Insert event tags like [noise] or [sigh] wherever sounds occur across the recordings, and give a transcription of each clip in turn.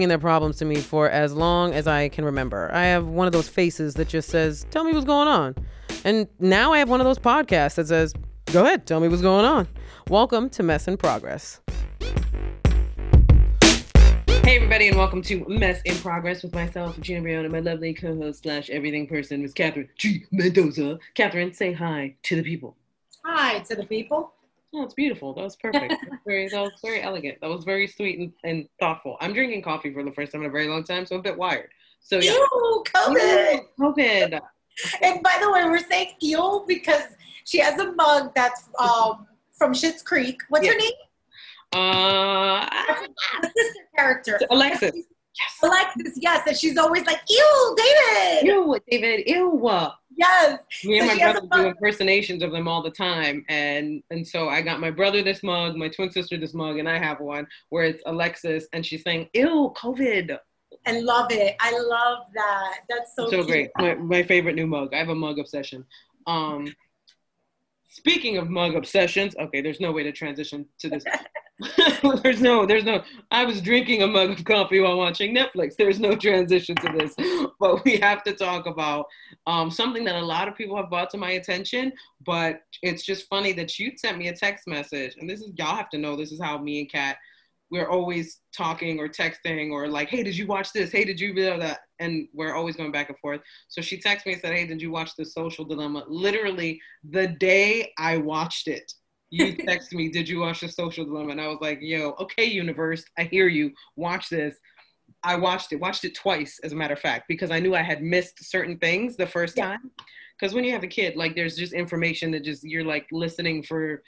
bringing their problems to me for as long as I can remember. I have one of those faces that just says, "Tell me what's going on," and now I have one of those podcasts that says, "Go ahead, tell me what's going on." Welcome to Mess in Progress. Hey everybody, and welcome to Mess in Progress with myself, Gina Brion, and my lovely co-host slash everything person, Miss Catherine G. Mendoza. Catherine, say hi to the people. Hi to the people. Oh, it's beautiful. That was perfect. That was [laughs] very, that was very elegant. That was very sweet and, and thoughtful. I'm drinking coffee for the first time in a very long time, so I'm a bit wired. So yeah. Ew, COVID. Ew, COVID. And by the way, we're saying ew because she has a mug that's um, from Schitt's Creek. What's her name? Uh, The sister character. Alexis. Yes. Alexis, yes. And she's always like, ew, David. Ew, David. Ew. Yes. Me and So my brother do impersonations of them all the time, and and so I got my brother this mug, my twin sister this mug, and I have one where it's Alexis, and she's saying, "Ew, COVID." And love it. I love that. That's so, so cute. great. My, my favorite new mug. I have a mug obsession. Um, speaking of mug obsessions, okay, there's no way to transition to this. [laughs] there's no, there's no. I was drinking a mug of coffee while watching Netflix. There's no transition to this, [laughs] but we have to talk about um, something that a lot of people have brought to my attention. But it's just funny that you sent me a text message, and this is y'all have to know. This is how me and Kat we're always talking or texting or like, hey, did you watch this? Hey, did you blah, blah, And we're always going back and forth. So she texted me and said, hey, did you watch The Social Dilemma? Literally the day I watched it, you [laughs] texted me, did you watch The Social Dilemma? And I was like, yo, okay, universe, I hear you. Watch this. I watched it, watched it twice, as a matter of fact, because I knew I had missed certain things the first Yeah. time. Because when you have a kid, like there's just information that just you're like listening for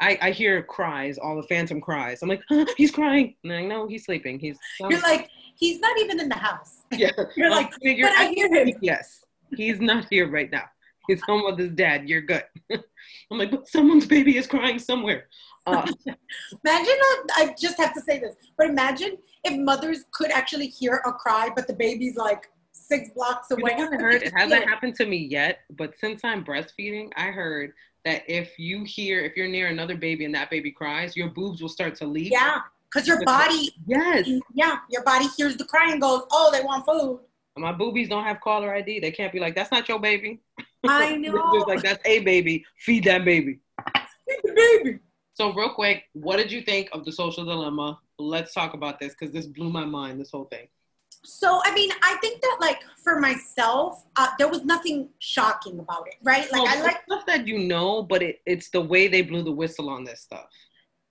I, I hear cries, all the phantom cries. I'm like, huh, he's crying. And like, no, he's sleeping. He's You're like, he's not even in the house. [laughs] yeah. [laughs] You're like, figure- but I hear him. [laughs] Yes, he's not here right now. He's home with his dad. You're good. I'm like, but someone's baby is crying somewhere. Uh, Imagine, uh, I just have to say this, but imagine if mothers could actually hear a cry, but the baby's like six blocks you away. know what I heard? It hasn't happened to me yet, but since I'm breastfeeding, I heard that if you hear, if you're near another baby and that baby cries, your boobs will start to leak. Yeah, because your body, Yes. yeah, your body hears the cry and goes, oh, they want food. My boobies don't have caller ID. They can't be like, that's not your baby. I [laughs] know. just like, that's a baby. Feed that baby. Feed the baby. So, real quick, what did you think of the social dilemma? Let's talk about this because this blew my mind, this whole thing. So, I mean, I think that, like, for myself, uh, there was nothing shocking about it, right? Like, Well, I like, stuff that you know, but it, it's the way they blew the whistle on this stuff.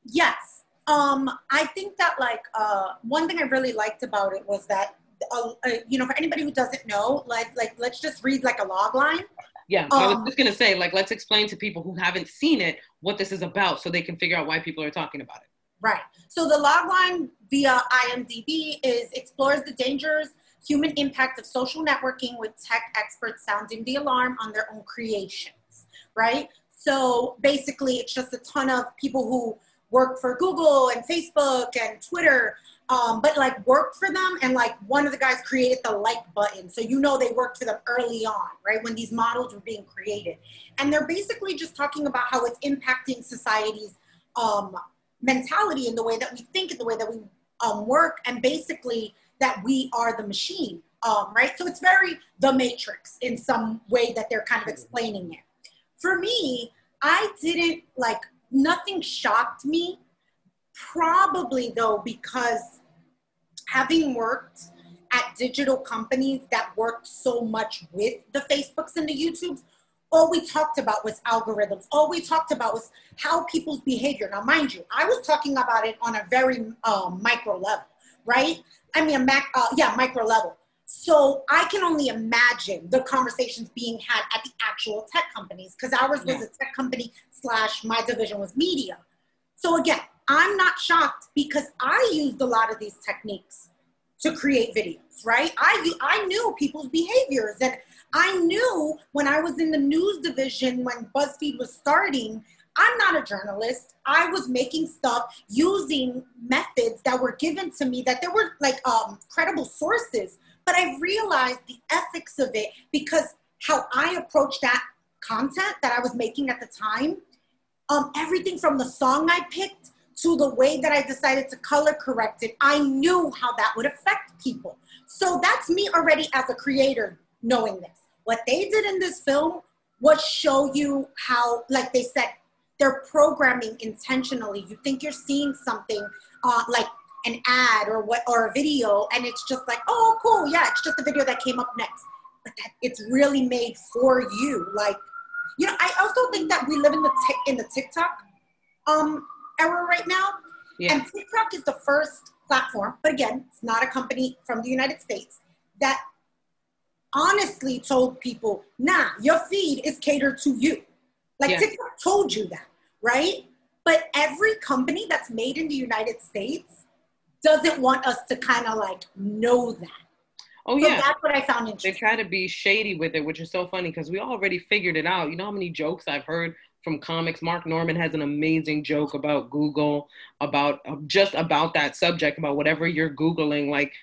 yes. Um, I think that, like, uh, one thing I really liked about it was that, uh, uh, you know, for anybody who doesn't know, like, like, let's just read like a log line. Yeah, I was Um, just gonna say, like, let's explain to people who haven't seen it what this is about, so they can figure out why people are talking about it. Right. So the logline via IMDb is explores the dangers, human impact of social networking with tech experts sounding the alarm on their own creations. Right. So basically, it's just a ton of people who work for Google and Facebook and Twitter, um, but like worked for them. And like one of the guys created the like button. So you know they worked for them early on, right? When these models were being created. And they're basically just talking about how it's impacting society's um, mentality in the way that we think, in the way that we um, work, and basically that we are the machine, um, right? So it's very the matrix in some way that they're kind of explaining it. For me, I didn't like, nothing shocked me. Probably though, because having worked at digital companies that worked so much with the Facebooks and the YouTubes, all we talked about was algorithms. All we talked about was how people's behavior. Now, mind you, I was talking about it on a very um, micro level, right? I mean, a mac, uh, yeah, micro level. So I can only imagine the conversations being had at the actual tech companies because ours was Yeah. a tech company slash my division was media. So again, I'm not shocked because I used a lot of these techniques to create videos, right? I I knew people's behaviors and I knew when I was in the news division when BuzzFeed was starting, I'm not a journalist. I was making stuff using methods that were given to me that there were like um, credible sources, but I realized the ethics of it because how I approached that content that I was making at the time, um, everything from the song I picked to the way that I decided to color correct it, I knew how that would affect people. So that's me already as a creator knowing this. What they did in this film was show you how, like they said, they're programming intentionally. You think you're seeing something uh, like an ad or what or a video, and it's just like, oh, cool, yeah, it's just a video that came up next. But that it's really made for you. Like, you know, I also think that we live in the in the TikTok um, era right now, yeah. and TikTok is the first platform, but again, it's not a company from the United States that honestly told people, nah, your feed is catered to you. Like yeah. TikTok told you that, right? But every company that's made in the United States doesn't want us to kind of like know that. Oh so yeah, that's what I found interesting. They try to be shady with it, which is so funny because we already figured it out. You know how many jokes I've heard from comics. Mark Normand has an amazing joke about Google, about uh, just about that subject, about whatever you're googling. Like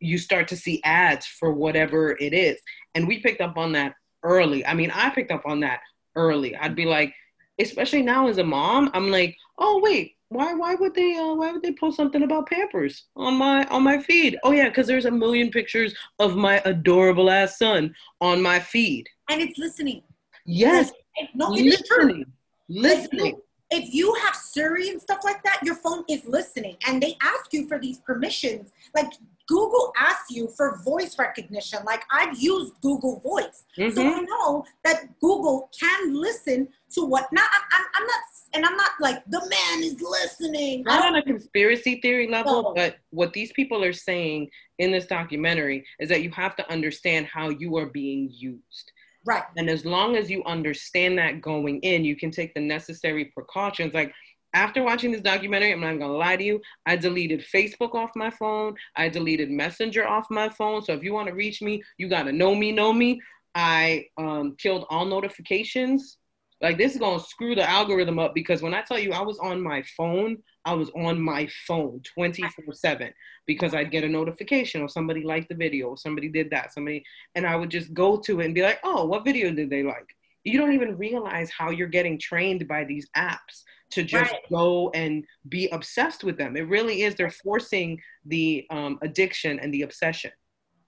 you start to see ads for whatever it is, and we picked up on that early. I mean, I picked up on that early. I'd be like, especially now as a mom, I'm like, oh wait, why why would they uh, why would they post something about Pampers on my on my feed? Oh yeah, because there's a million pictures of my adorable ass son on my feed. And it's listening. Yes. No, it listening. Listening. If you have Siri and stuff like that, your phone is listening and they ask you for these permissions. Like Google asks you for voice recognition. Like I've used Google Voice, mm-hmm. so I know that Google can listen to what. Not I'm, I'm not, and I'm not like the man is listening. Not on a conspiracy theory level, no. but what these people are saying in this documentary is that you have to understand how you are being used. Right. And as long as you understand that going in, you can take the necessary precautions. Like after watching this documentary, I'm not gonna lie to you, I deleted Facebook off my phone. I deleted Messenger off my phone. So if you want to reach me, you gotta know me, know me. I um, killed all notifications. Like this is gonna screw the algorithm up because when I tell you I was on my phone, I was on my phone 24 7 because I'd get a notification or somebody liked the video, or somebody did that, somebody, and I would just go to it and be like, oh, what video did they like? You don't even realize how you're getting trained by these apps to just right. go and be obsessed with them. It really is. They're forcing the um, addiction and the obsession.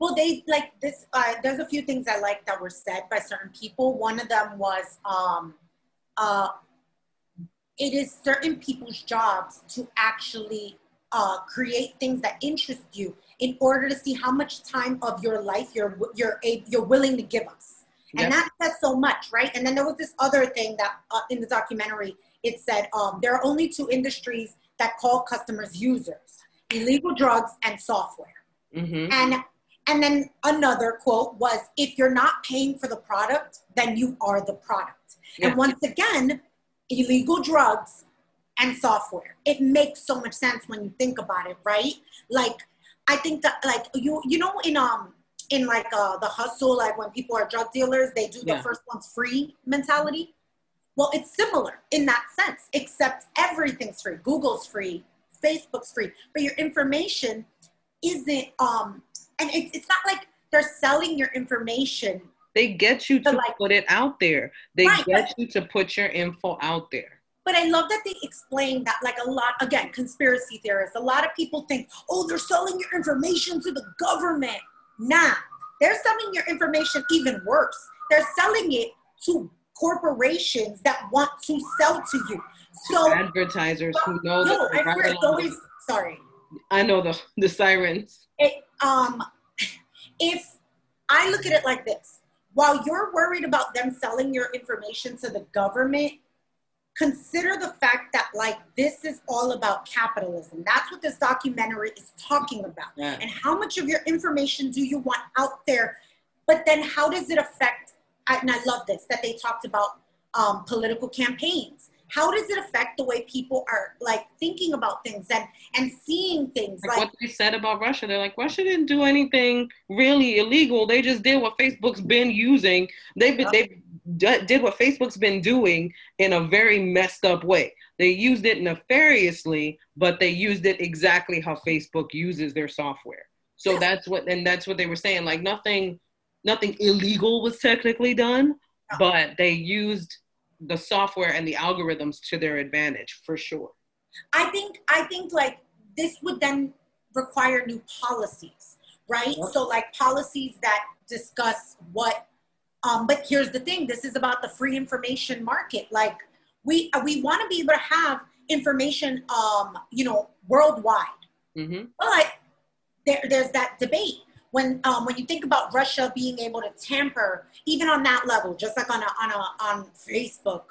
Well, they like this. Uh, there's a few things I like that were said by certain people. One of them was, um, uh, it is certain people's jobs to actually uh, create things that interest you in order to see how much time of your life you're you're you're willing to give us. And that says so much, right? And then there was this other thing that uh, in the documentary it said um, there are only two industries that call customers users illegal drugs and software mm-hmm. and and then another quote was if you're not paying for the product then you are the product yeah. and once again illegal drugs and software it makes so much sense when you think about it right like i think that like you you know in um in like uh the hustle like when people are drug dealers they do the yeah. first one's free mentality well, it's similar in that sense, except everything's free. Google's free, Facebook's free, but your information isn't. Um, and it, it's not like they're selling your information. They get you to, like, put it out there. They right, get you to put your info out there. But I love that they explain that, like a lot, again, conspiracy theorists, a lot of people think, oh, they're selling your information to the government. Nah, they're selling your information even worse. They're selling it to corporations that want to sell to you. So advertisers who know no, that it's always sorry. I know the the sirens. It, um, [laughs] if I look at it like this, while you're worried about them selling your information to the government, consider the fact that like this is all about capitalism. That's what this documentary is talking about. Yeah. And how much of your information do you want out there? But then how does it affect and I love this that they talked about um, political campaigns. How does it affect the way people are like thinking about things and and seeing things? Like, like what they said about Russia, they're like Russia didn't do anything really illegal. They just did what Facebook's been using. They've been, they did what Facebook's been doing in a very messed up way. They used it nefariously, but they used it exactly how Facebook uses their software. So that's what, and that's what they were saying. Like nothing nothing illegal was technically done, but they used the software and the algorithms to their advantage for sure. I think I think like this would then require new policies, right? Yep. So like policies that discuss what um but here's the thing, this is about the free information market. Like we we want to be able to have information um you know worldwide. Mm-hmm. But there, there's that debate when um, when you think about Russia being able to tamper, even on that level, just like on a, on a, on Facebook,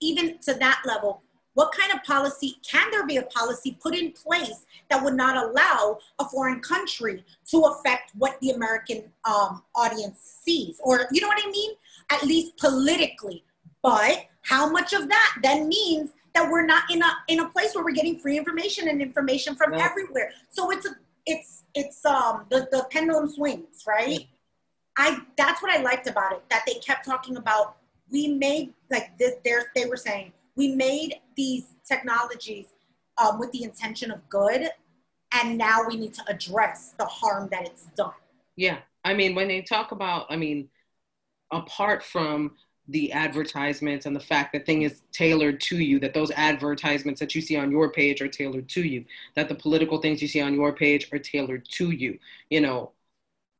even to that level, what kind of policy can there be a policy put in place that would not allow a foreign country to affect what the American um, audience sees, or you know what I mean? At least politically. But how much of that then means that we're not in a in a place where we're getting free information and information from everywhere? So it's a it's um the, the pendulum swings, right? I that's what I liked about it, that they kept talking about we made like this they were saying, we made these technologies um, with the intention of good and now we need to address the harm that it's done. Yeah. I mean, when they talk about, I mean, apart from the advertisements and the fact that thing is tailored to you that those advertisements that you see on your page are tailored to you that the political things you see on your page are tailored to you you know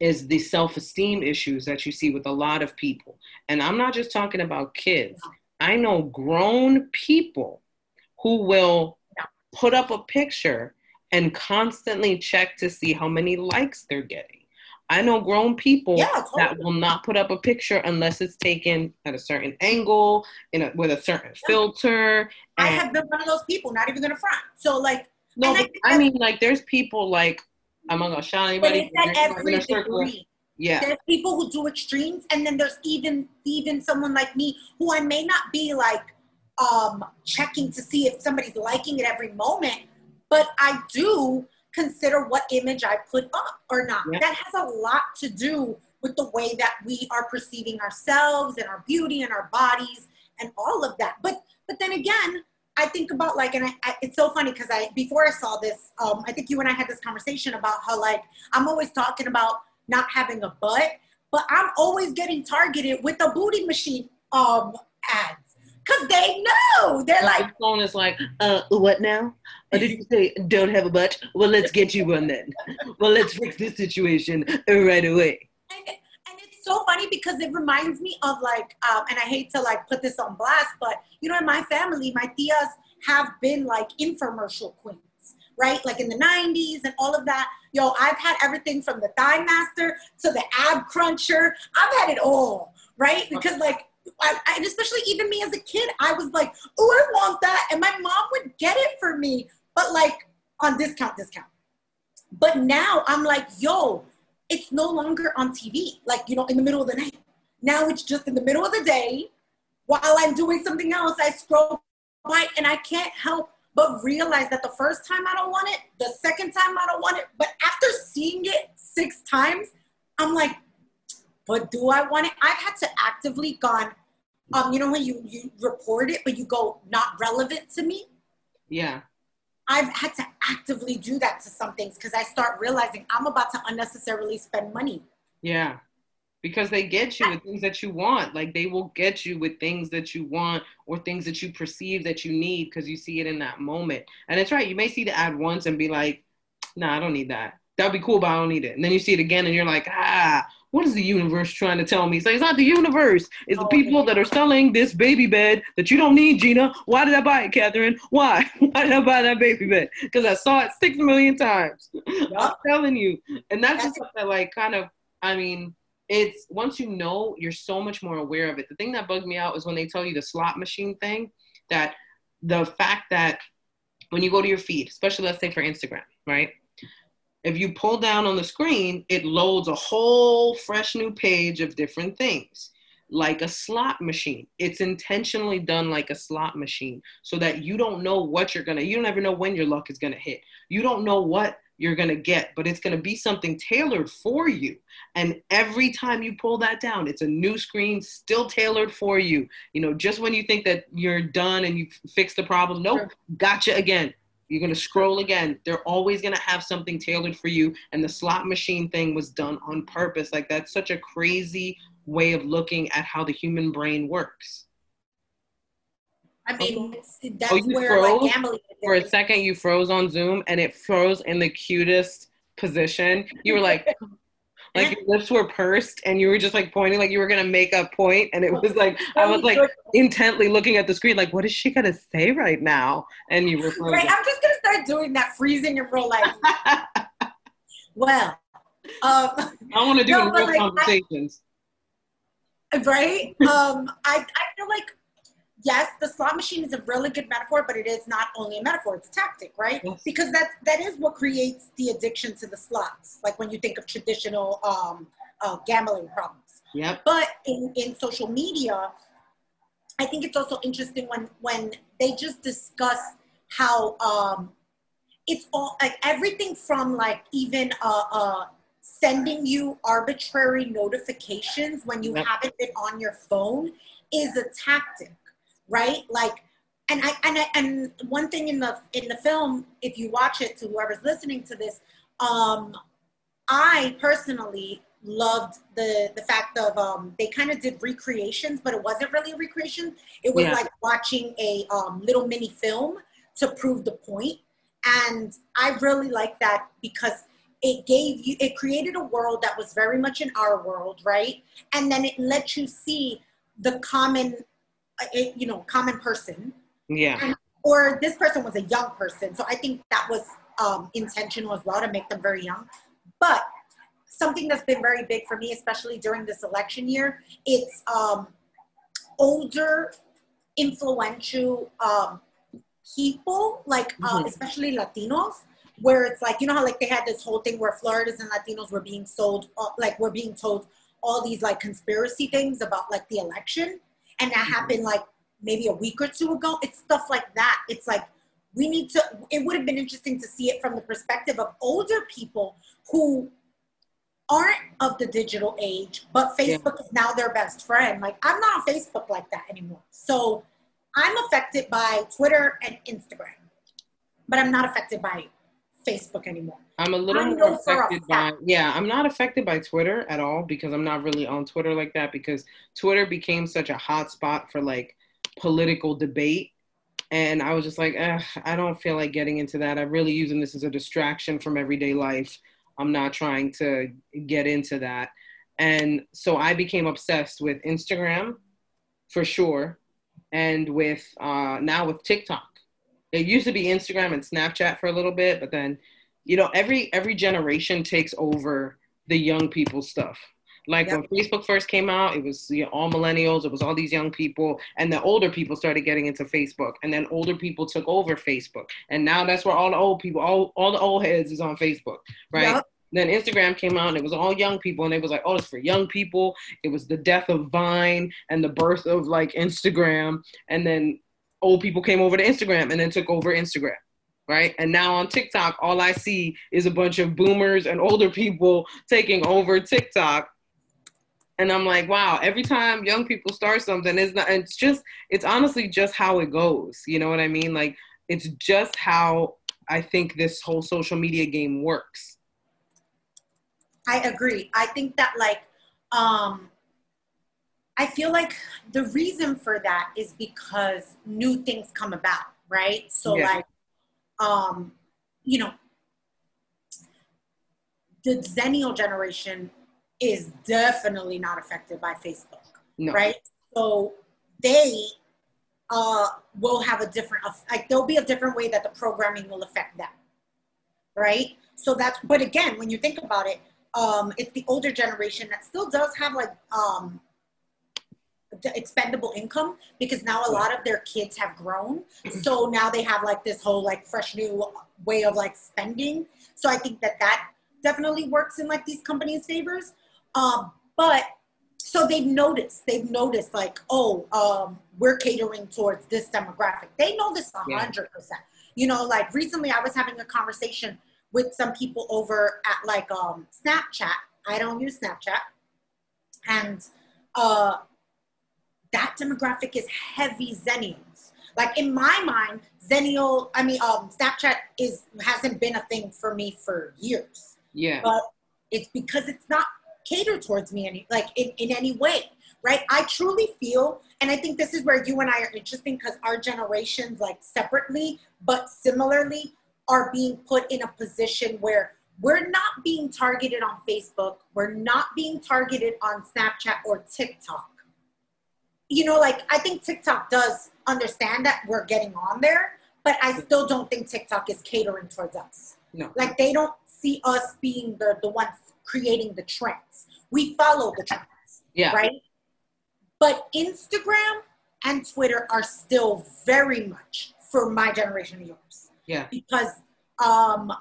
is the self-esteem issues that you see with a lot of people. And i'm not just talking about kids. I know grown people who will put up a picture and constantly check to see how many likes they're getting I know grown people yeah, totally. that will not put up a picture unless it's taken at a certain angle, in a, with a certain yeah. filter. I have been one of those people, not even gonna front. So like, no, I, I, mean like, there's people like I'm not gonna shout anybody. But it's at every degree. Yeah. There's people who do extremes, and then there's even even someone like me who I may not be like um checking to see if somebody's liking it every moment, but I do consider what image I put up or not. Yeah. That has a lot to do with the way that we are perceiving ourselves and our beauty and our bodies and all of that. But but then again, I think about like, and I, I, it's so funny because I before I saw this, um, I think you and I had this conversation about how like I'm always talking about not having a butt, but I'm always getting targeted with the booty machine um, ads because they know. They're like, phone is like, uh, what now? Or did you say don't have a butt? Well, let's get you one then. well, let's fix this situation right away. And, and it's so funny because it reminds me of like, um, and I hate to like put this on blast, but you know, in my family, my tias have been like infomercial queens right? Like in the 90s and all of that. Yo, I've had everything from the Thigh Master to the Ab Cruncher. I've had it all, right? Because like and especially even me as a kid, I was like, oh, I want that. And my mom would get it for me, but like on discount, discount. But now I'm like, yo, it's no longer on TV, like, you know, in the middle of the night. Now it's just in the middle of the day while I'm doing something else. I scroll by and I can't help but realize that the first time I don't want it, the second time I don't want it, but after seeing it six times, I'm like, but do I want it? I've had to actively gone, um, you know when you, you report it, but you go not relevant to me? Yeah. I've had to actively do that to some things because I start realizing I'm about to unnecessarily spend money. Yeah. Because they get you with things that you want. Like they will get you with things that you want or things that you perceive that you need because you see it in that moment. And it's right. You may see the ad once and be like, nah, I don't need that. That'd be cool, but I don't need it. And then you see it again and you're like, ah, what is the universe trying to tell me? So it's not the universe. It's the oh, people that are selling this baby bed that you don't need, Gina. Why did I buy it, Catherine? Why? [laughs] Why did I buy that baby bed? Because I saw it six million times. Yep. [laughs] I'm telling you. And that's, that's just that like kind of, I mean, it's once you know, you're so much more aware of it. The thing that bugged me out is when they tell you the slot machine thing, that the fact that when you go to your feed, especially let's say for Instagram, right? If you pull down on the screen, it loads a whole fresh new page of different things, like a slot machine. It's intentionally done like a slot machine so that you don't know what you're gonna, you don't ever know when your luck is gonna hit. You don't know what you're going to get, but it's going to be something tailored for you. And every time you pull that down, it's a new screen still tailored for you. You know, just when you think that you're done and you fixed the problem, nope, sure. gotcha again. You're going to scroll again. They're always going to have something tailored for you. And the slot machine thing was done on purpose. Like, that's such a crazy way of looking at how the human brain works. I mean, that's Oh, you where like gambling. For a second, you froze on Zoom, and it froze in the cutest position. You were like, like your lips were pursed, and you were just like pointing, like you were gonna make a point, and it was like I was like intently looking at the screen, like, what is she gonna say right now? And you were frozen. Right, I'm just gonna start doing that freezing in real life. [laughs] well, um, I want to do No, in real like, I- conversations. right? Um, I, I feel like yes, the slot machine is a really good metaphor, but it is not only a metaphor; it's a tactic, right? Yes. Because that that is what creates the addiction to the slots. Like when you think of traditional um, uh, gambling problems. Yep. But in, in social media, I think it's also interesting when when they just discuss how um, it's all like everything from like even uh, uh, sending you arbitrary notifications when you Yep. haven't been on your phone is a tactic, right? Like, and I and I, and one thing in the in the film, if you watch it, to whoever's listening to this, um, I personally loved the the fact of um, they kind of did recreations, but it wasn't really a recreation. It was Yeah. like watching a um, little mini film to prove the point, and I really like that because it gave you it created a world that was very much in our world, right? And then it let you see the common, it, you know, common person Yeah. or this person was a young person. So I think that was um, intentional as well to make them very young. But something that's been very big for me, especially during this election year, it's um, older, influential um, people, like uh, Mhm. especially Latinos, where it's like you know how like they had this whole thing where Floridas and Latinos were being sold, uh, like we're being told all these like conspiracy things about like the election, and that happened like maybe a week or two ago. It's stuff like that. It's like we need to. It would have been interesting to see it from the perspective of older people who aren't of the digital age, but Facebook is now their best friend. Like I'm not on Facebook like that anymore. So I'm affected by Twitter and Instagram, but I'm not affected by Facebook anymore. I'm a little more know for a affected by yeah, I'm not affected by Twitter at all because I'm not really on Twitter like that because Twitter became such a hot spot for like political debate. And I was just like, I don't feel like getting into that. I'm really using this as a distraction from everyday life. I'm not trying to get into that. And so I became obsessed with Instagram for sure. And with uh, now with TikTok. It used to be Instagram and Snapchat for a little bit, but then you know every every generation takes over the young people stuff. Like Yep. when facebook first came out it was you know, all millennials it was all these young people and the older people started getting into facebook and then older people took over facebook. And now that's where all the old people all, all the old heads is on facebook right? Yup. then instagram came out and it was all young people and it was like oh it's for young people. It was the death of vine and the birth of like instagram and then old people came over to instagram and then took over instagram right? And now on TikTok, all I see is a bunch of boomers and older people taking over TikTok. And I'm like, wow, every time young people start something, it's not, it's just, it's honestly just how it goes. You know what I mean? Like, it's just how I think this whole social media game works. I agree. I think that like um I feel like the reason for that is because new things come about, right? So Yeah. like um you know the Zennial generation is definitely not affected by Facebook, No. right? So they uh, will have a different, like there'll be a different way that the programming will affect them, right? So that's, but again, when you think about it, um, it's the older generation that still does have like um, expendable income because now a lot of their kids have grown. So now they have like this whole like fresh new way of like spending. So I think that that definitely works in like these companies' favors. Um, but so they've noticed, they've noticed like, oh, um, we're catering towards this demographic. They know this a hundred percent. You know, like recently I was having a conversation with some people over at like um, Snapchat. I don't use Snapchat. And uh, that demographic is heavy Zennials. Like in my mind, Zennial, I mean, um, Snapchat is hasn't been a thing for me for years Yeah. but it's because it's not catered towards me any like in, in any way right i truly feel and I think this is where you and I are interesting because our generations, like separately but similarly, are being put in a position where we're not being targeted on Facebook, we're not being targeted on Snapchat or TikTok. You know, like I think TikTok does understand that we're getting on there, but I still don't think TikTok is catering towards us. No. Like they don't see us being the, the ones creating the trends. We follow the trends. Yeah. Right? But Instagram and Twitter are still very much for my generation and yours. Yeah. Because um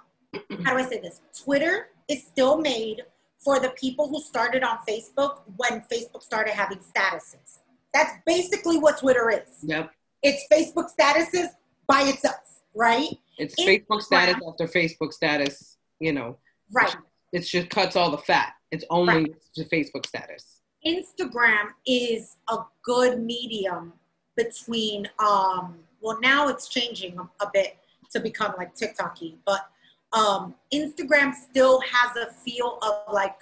how do I say this? Twitter is still made for the people who started on Facebook when Facebook started having statuses. That's basically what Twitter is. Yep. It's Facebook statuses by itself, right? It's Instagram- Facebook status after Facebook status. You know, Right. it just cuts all the fat. It's only Right. the Facebook status. Instagram is a good medium between um well now it's changing a, a bit to become like TikToky, but um Instagram still has a feel of like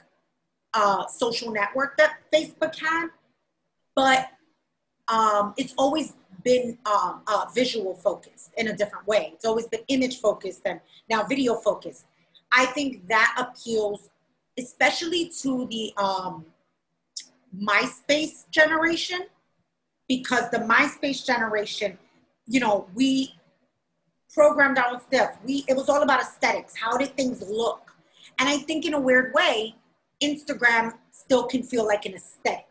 uh social network that Facebook had, but um it's always been um uh, visual focused in a different way. It's always been image focused and now video focused. I think that appeals especially to the um MySpace generation because the MySpace generation, you know, we programmed our stuff. We it was all about aesthetics. How did things look? And I think in a weird way, Instagram still can feel like an aesthetic.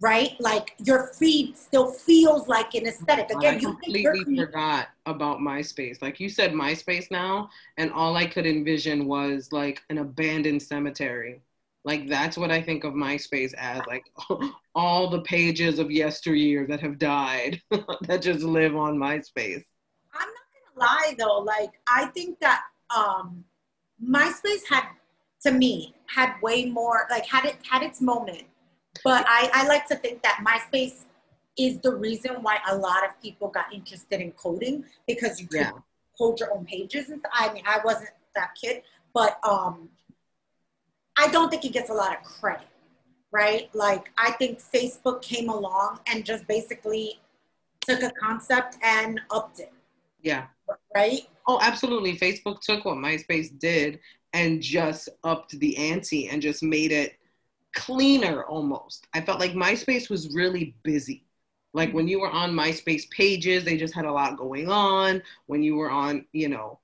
Right? Like your feed still feels like an aesthetic. I Again, you you're completely forgot about MySpace. Like you said, MySpace now, and all I could envision was like an abandoned cemetery. Like that's what I think of MySpace as. Like [laughs] all the pages of yesteryear that have died [laughs] that just live on MySpace. I'm not gonna lie though, like I think that um MySpace had to me had way more like had it had its moment. But I, I like to think that MySpace is the reason why a lot of people got interested in coding because you Yeah. code your own pages and I mean I wasn't that kid, but um I don't think it gets a lot of credit, right? Like I think Facebook came along and just basically took a concept and upped it, Yeah. right? Oh, absolutely. Facebook took what MySpace did and just upped the ante and just made it cleaner almost. I felt like MySpace was really busy. Like when you were on MySpace pages, they just had a lot going on. When you were on, you know,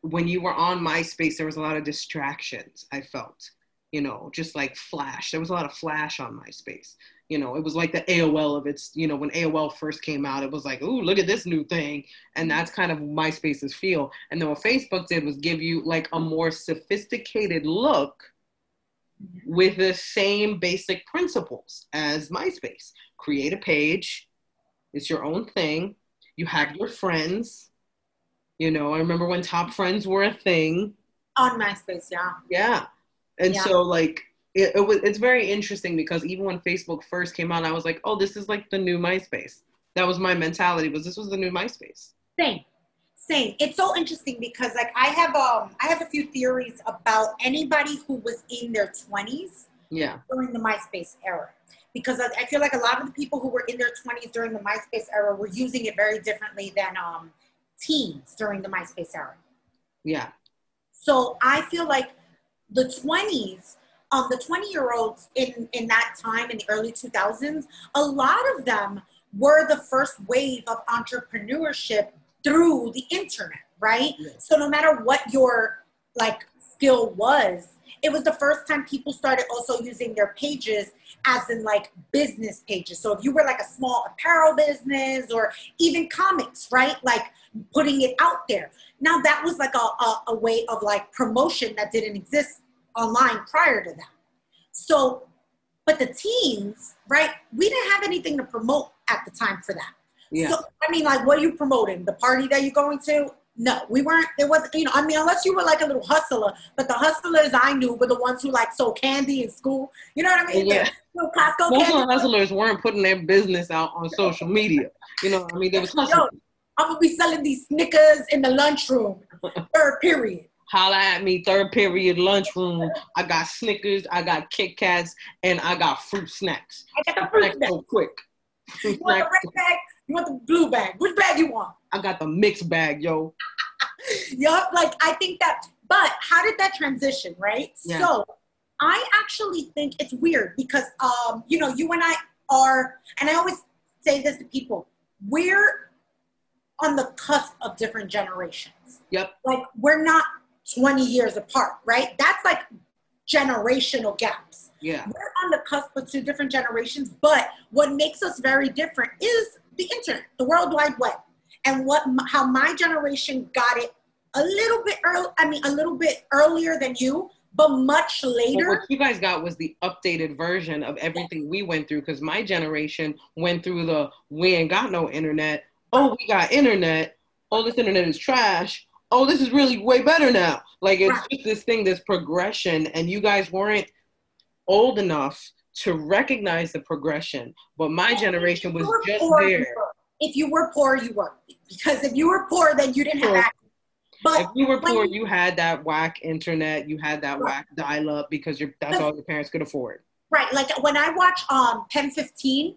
when you were on MySpace, there was a lot of distractions, I felt, you know, just like flash. There was a lot of flash on MySpace. You know, it was like the AOL of its, you know, when AOL first came out, it was like, ooh, look at this new thing. And that's kind of MySpace's feel. And then what Facebook did was give you like a more sophisticated look with the same basic principles as MySpace. Create a page, it's your own thing. You have your friends. You know, I remember when top friends were a thing. On MySpace, yeah. Yeah. And Yeah. so like it, it was it's very interesting because even when Facebook first came out, I was like, oh, this is like the new MySpace. That was my mentality, was this was the new MySpace. Same. Same. It's so interesting because like I have um I have a few theories about anybody who was in their twenties Yeah. during the MySpace era. Because I I feel like a lot of the people who were in their 20s during the MySpace era were using it very differently than um, teens during the MySpace era. Yeah. So I feel like the 20s, um, the 20 year olds in, in that time in the early 2000s, a lot of them were the first wave of entrepreneurship through the internet, right? Yes. So no matter what your like skill was, it was the first time people started also using their pages as in like business pages. So if you were like a small apparel business or even comics, right? Like putting it out there. Now that was like a, a, a way of like promotion that didn't exist online prior to that. So, but the teens, right? We didn't have anything to promote at the time for that. Yeah. So I mean, like, what are you promoting? The party that you're going to? No, we weren't. There wasn't. You know, I mean, unless you were like a little hustler. But the hustlers I knew were the ones who like sold candy in school. You know what I mean? Yeah. The little Costco Most of candy. the hustlers weren't putting their business out on social media. You know, I mean, they was Yo. I'm gonna be selling these Snickers in the lunchroom. [laughs] Third period. Holla at me, third period lunchroom. I got Snickers, I got Kit Kats, and I got fruit snacks. I got the fruit snacks. So quick. You want the red bag? You want the blue bag? Which bag you want? I got the mixed bag, yo. [laughs] yup, like I think that, but how did that transition, right? Yeah. So I actually think it's weird because, um, you know, you and I are, and I always say this to people, we're on the cusp of different generations. Yep. Like we're not 20 years apart, right? That's like generational gaps. Yeah. We're on the cusp of two different generations, but what makes us very different is the internet, the World Wide Web, and what how my generation got it a little bit early. I mean, a little bit earlier than you, but much later. what you guys got was the updated version of everything we went through because my generation went through the we ain't got no internet. Oh, we got internet. Oh, this internet is trash. Oh, this is really way better now. Like it's Right. just this thing, this progression, and you guys weren't old enough to recognize the progression. But my generation was If you were just poor, there. If you were poor, you were. Because if you were poor, then you didn't have access. But If you were poor, you- you had that whack internet, you had that Right. whack dial up because your that's all your parents could afford. Right, like when I watch um PEN15,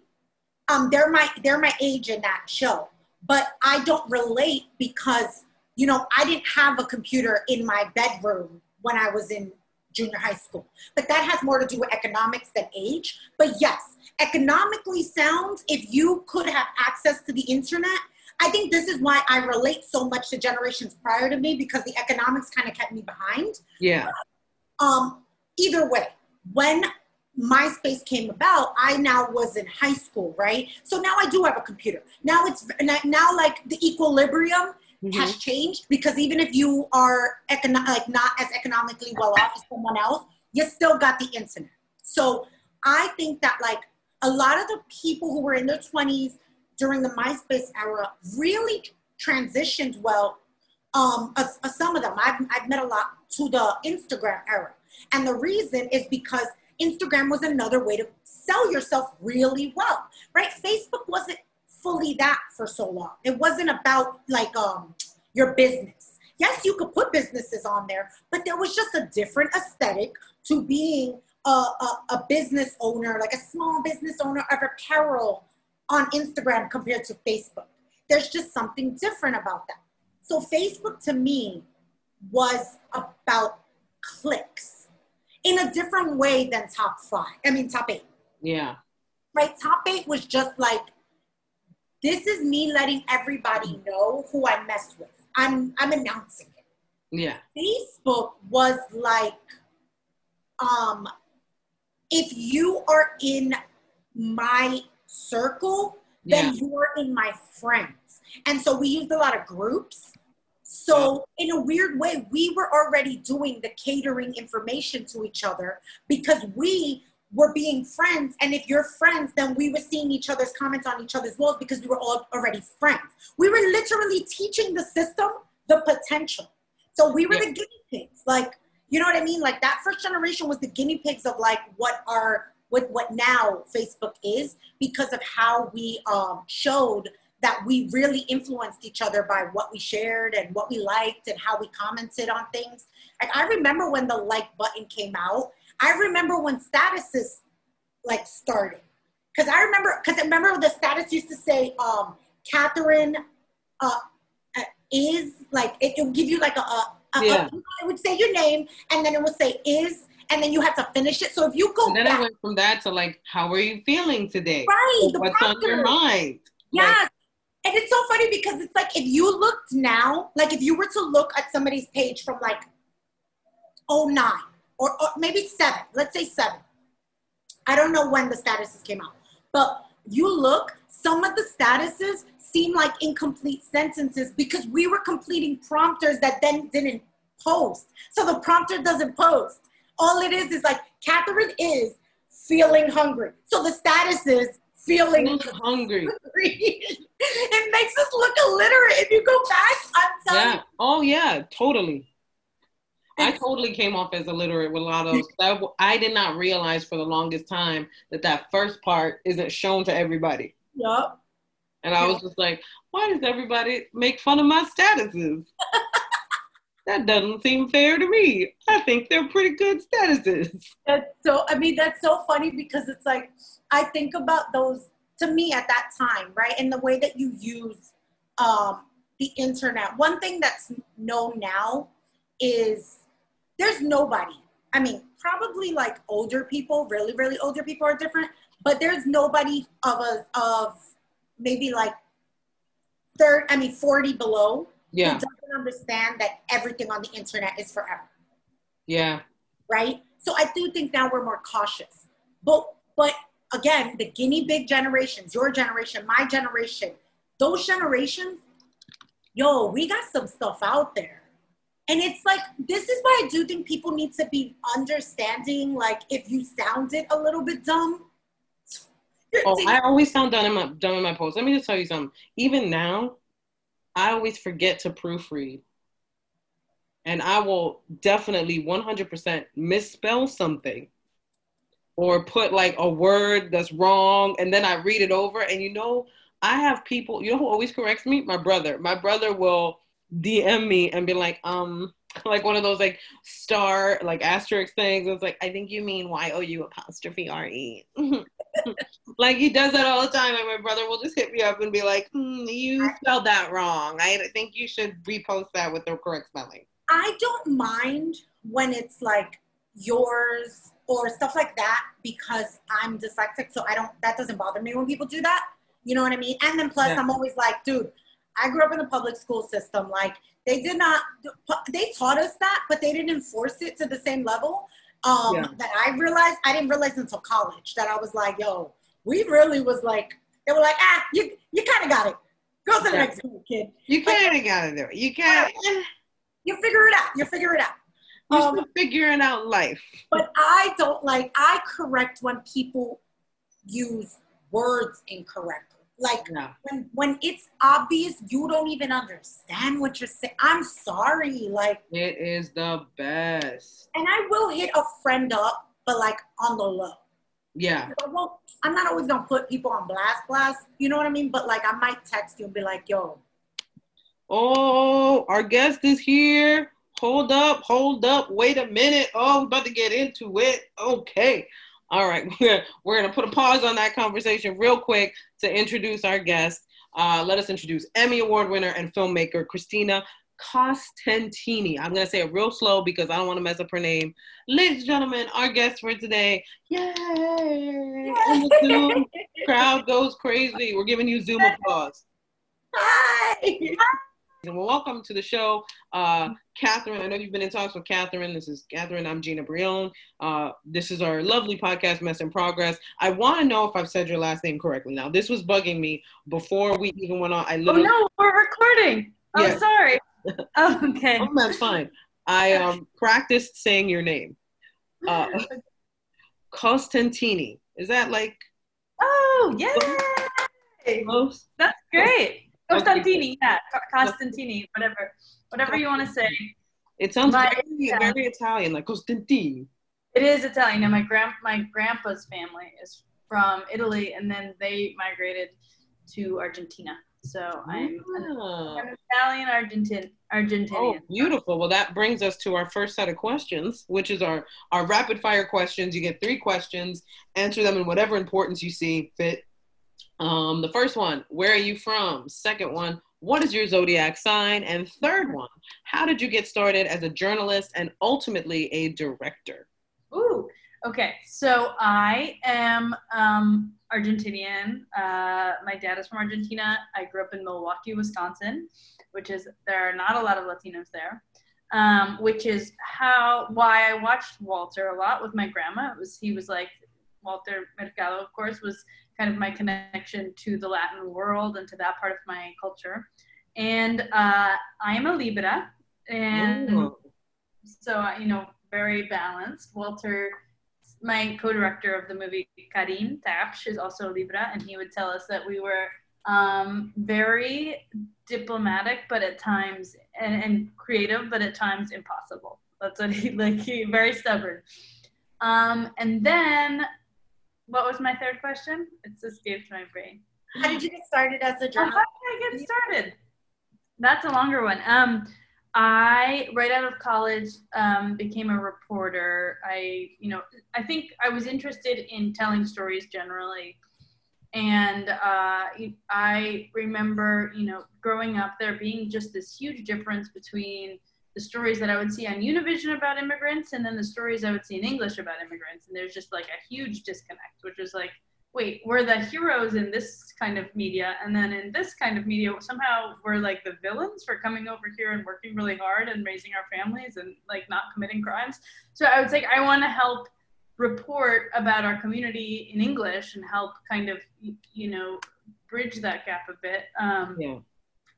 um they're my they're my age in that show. But I don't relate because you know, I didn't have a computer in my bedroom when I was in junior high school. But that has more to do with economics than age. But yes, economically sound, if you could have access to the internet, I think this is why I relate so much to generations prior to me because the economics kind of kept me behind Yeah. um, either way, when MySpace came about, I now was in high school, right? So now I do have a computer. Now it's now like the equilibrium Mhm. has changed because even if you are econo- like not as economically well off as someone else, you still got the internet. So I think that like a lot of the people who were in their 20s during the MySpace era really transitioned well. Um, uh, some of them I've, I've met a lot to the Instagram era, and the reason is because Instagram was another way to sell yourself really well, right? Facebook wasn't fully that for so long. It wasn't about like um your business. Yes, you could put businesses on there, but there was just a different aesthetic to being a, a, a business owner, like a small business owner of apparel on Instagram compared to Facebook. There's just something different about that. So Facebook to me was about clicks in a different way than top five. I mean, top eight Yeah. right? Top eight was just like, this is me letting everybody know who I mess with. I'm I'm announcing it. Yeah. Facebook was like, um, if you are in my circle, Yeah. then you are in my friends. And so we used a lot of groups. So in a weird way, we were already doing the catering information to each other because we were being friends. And if you're friends, then we were seeing each other's comments on each other's walls because we were all already friends. We were literally teaching the system the potential. So we were Yeah. the guinea pigs. Like, you know what I mean? Like that first generation was the guinea pigs of like what our what what now Facebook is because of how we um, showed that we really influenced each other by what we shared and what we liked and how we commented on things. Like I remember when the like button came out. I remember when statuses like started. Cause I remember, cause I remember the status used to say, um, Catherine uh, uh, is like, it, would give you like a, a, a- Yeah. it would say your name and then it would say is, and then you have to finish it. So if you go And then I went from that to like, how are you feeling today? right, the What's on your mind? Yes. And it's so funny because it's like if you looked now, like if you were to look at somebody's page from like 09 or, or maybe seven, let's say seven. I don't know when the statuses came out, but you look, some of the statuses seem like incomplete sentences because we were completing prompters that then didn't post. So the prompter doesn't post. All it is is like Catherine is feeling hungry. So the status is feeling hungry. hungry. [laughs] it makes us look illiterate. If you go back, I'm telling Yeah. Oh yeah, totally. I [laughs] totally came off as illiterate with a lot of those. I, did not realize for the longest time that that first part isn't shown to everybody. Yup. And I was just like, why does everybody make fun of my statuses? [laughs] that doesn't seem fair to me. I think they're pretty good statuses. That's so, I mean, that's so funny because it's like, I think about those, to me at that time, right? And the way that you use um, the internet. One thing that's known now is there's nobody. I mean, probably like older people, really, really older people are different, but there's nobody of a, of maybe like third, I mean, 40 below Yeah. who doesn't understand that everything on the internet is forever, Yeah. right? So I do think now we're more cautious. But but again, the guinea pig generations, your generation, my generation, those generations, yo, we got some stuff out there. And it's like this is why I do think people need to be understanding. Like if you sounded a little bit dumb, Oh, I always sound dumb in my dumb in my posts. Let me just tell you something. Even now, I always forget to proofread. And I will definitely 100% misspell something or put like a word that's wrong and then I read it over and you know I have people you know who always corrects me my brother my brother will DM me and be like um [laughs] like one of those like star like asterisk things it's like I think you mean Y O U apostrophe R E [laughs] like he does that all the time and my brother will just hit me up and be like mm, you spelled that wrong I think you should repost that with the correct spelling I don't mind when it's like yours or stuff like that because I'm dyslexic, so I don't. That doesn't bother me when people do that. You know what I mean? And then plus, Yeah. I'm always like, dude, I grew up in the public school system. Like they did not. They taught us that, but they didn't enforce it to the same level. Um, Yeah. That I realized. I didn't realize until college that I was like, yo, we really was like. They were like, ah, you you kind of got it. Go to the next school, kid. you kind of gotta do it you can't You figure it out. You figure it out. you're Um, still figuring out life But I don't like, I correct when people use words incorrectly. Like yeah when, when it's obvious you don't even understand what you're saying. I'm sorry. Like, It is the best. and I will hit a friend up, but like on the low. Yeah. Won't, I'm not always gonna put people on blast blast, you know what I mean? But like I might text you and be like, yo, Oh, our guest is here. Hold up, hold up. Wait a minute. Oh, we're about to get into it. Okay. All right. [laughs] We're, we're to put a pause on that conversation real quick to introduce our guest. Uh, let us introduce Emmy Award winner and filmmaker Cristina Costantini. I'm going to say it real slow because I don't want to mess up her name. Ladies and gentlemen, our guest for today. Yay! And the Zoom [laughs] crowd goes crazy. We're giving you Zoom applause. hi. [laughs] And well, welcome to the show, uh, Catherine. I know you've been in talks with Catherine. This is Catherine. I'm Gina Brion. Uh, this is our lovely podcast, Mess in Progress. I want to know if I've said your last name correctly. Now, this was bugging me before we even went on. I Oh no, we're recording. Oh, Yeah. sorry. [laughs] Oh, okay. oh, that's fine. I um, practiced saying your name, uh, [laughs] Costantini. Is that like Oh, yay! close? That's great. Costantini, yeah, Costantini, whatever, whatever you want to say. It sounds My- very, yeah. very Italian, like Costantini. It is Italian, and my grand my grandpa's family is from Italy, and then they migrated to Argentina. So I'm an, Ah. Italian Argentine Oh, beautiful. Well, that brings us to our first set of questions, which is our, our rapid fire questions. You get three questions, answer them in whatever importance you see fit. Um, the first one, where are you from? Second one, what is your zodiac sign? And third one, how did you get started as a journalist and ultimately a director? Ooh, okay. So I am um, Argentinian. Uh, my dad is from Argentina. I grew up in Milwaukee, Wisconsin, which is there are not a lot of Latinos there. Um, which is how why I watched Walter a lot with my grandma. It was he was like Walter Mercado, of course, was kind of my connection to the Latin world and to that part of my culture. And uh, I am a Libra, and Oh, so uh, you know very balanced. Walter my co-director of the movie Kareem Tabsch is also a libra and he would tell us that we were um, very diplomatic but at times and, and creative but at times impossible. That's what he [laughs] like he very stubborn. Um, and then what was my third question it's escaped my brain How did you get started as a journalist? how did I get started? That's a longer one. Um, I, right out of college, um, became a reporter. I, you know, I think I was interested in telling stories generally. And uh, I remember, you know, growing up there being just this huge difference between the stories that I would see on Univision about immigrants and then the stories I would see in English about immigrants. And there's just like a huge disconnect, which was like, wait, we're the heroes in this kind of media, and then in this kind of media, somehow we're like the villains for coming over here and working really hard and raising our families and like not committing crimes. So I would say I want to help report about our community in English and help kind of you know bridge that gap a bit. Um, yeah.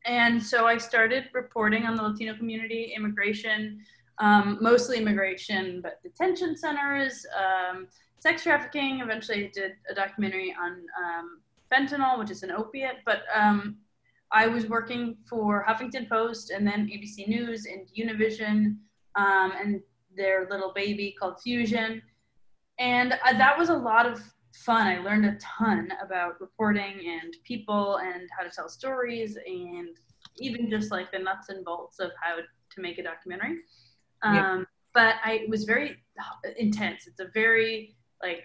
And so I started reporting on the Latino community, immigration, um, mostly immigration, but detention centers. Um, sex trafficking. Eventually, I did a documentary on um, fentanyl, which is an opiate. But um, I was working for Huffington Post and then ABC News and Univision um, and their little baby called Fusion. And uh, that was a lot of fun. I learned a ton about reporting and people and how to tell stories and even just like the nuts and bolts of how to make a documentary. Um, But I, it was very intense. It's a very like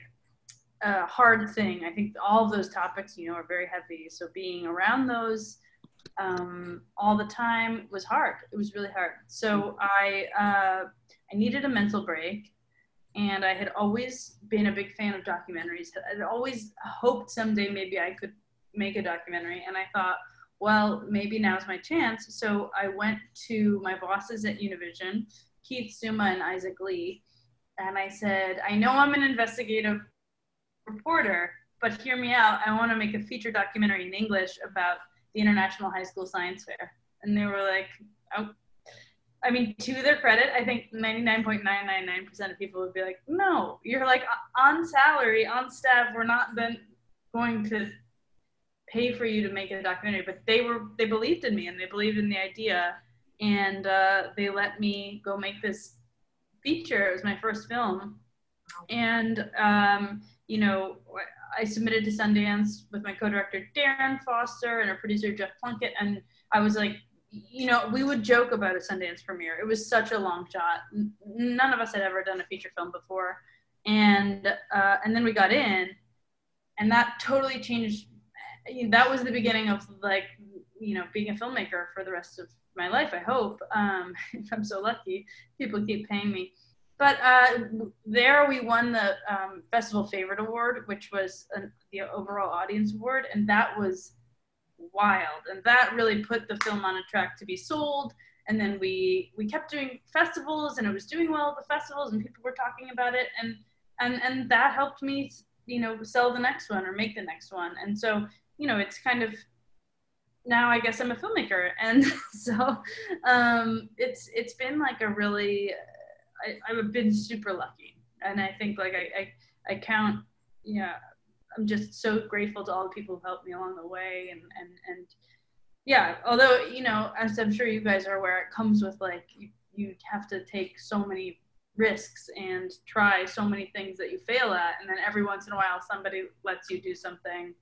a hard thing. I think all of those topics, you know, are very heavy. So being around those um, all the time was hard. It was really hard. So I uh, I needed a mental break, and I had always been a big fan of documentaries. I'd always hoped someday maybe I could make a documentary, and I thought, well, maybe now's my chance. So I went to my bosses at Univision, Keith Summa and Isaac Lee, and I said, I know I'm an investigative reporter, but hear me out. I want to make a feature documentary in English about the International High School Science Fair. And they were like, oh. I mean, to their credit, I think 99.999% of people would be like, no, you're like on salary, on staff. We're not then going to pay for you to make a documentary. But they were, they believed in me and they believed in the idea. And uh, they let me go make this feature. It was my first film, and um, you know, I submitted to Sundance with my co-director Darren Foster and our producer Jeff Plunkett, and I was like, you know, we would joke about a Sundance premiere. It was such a long shot. None of us had ever done a feature film before, and uh, and then we got in, and that totally changed. That was the beginning of like you know being a filmmaker for the rest of my life. I hope um, [laughs] if I'm so lucky, people keep paying me. But uh, there we won the um, festival favorite award, which was an, the overall audience award, and that was wild. And that really put the film on a track to be sold. And then we we kept doing festivals, and it was doing well at the festivals, and people were talking about it, and and and that helped me, you know, sell the next one or make the next one. And so you know, it's kind of now I guess I'm a filmmaker, [laughs] and so um, it's it's been like a really I, I've been super lucky, and I think like I I, I count yeah I'm just so grateful to all the people who helped me along the way, and and and yeah although you know as I'm sure you guys are aware, it comes with like you you have to take so many risks and try so many things that you fail at and then every once in a while somebody lets you do something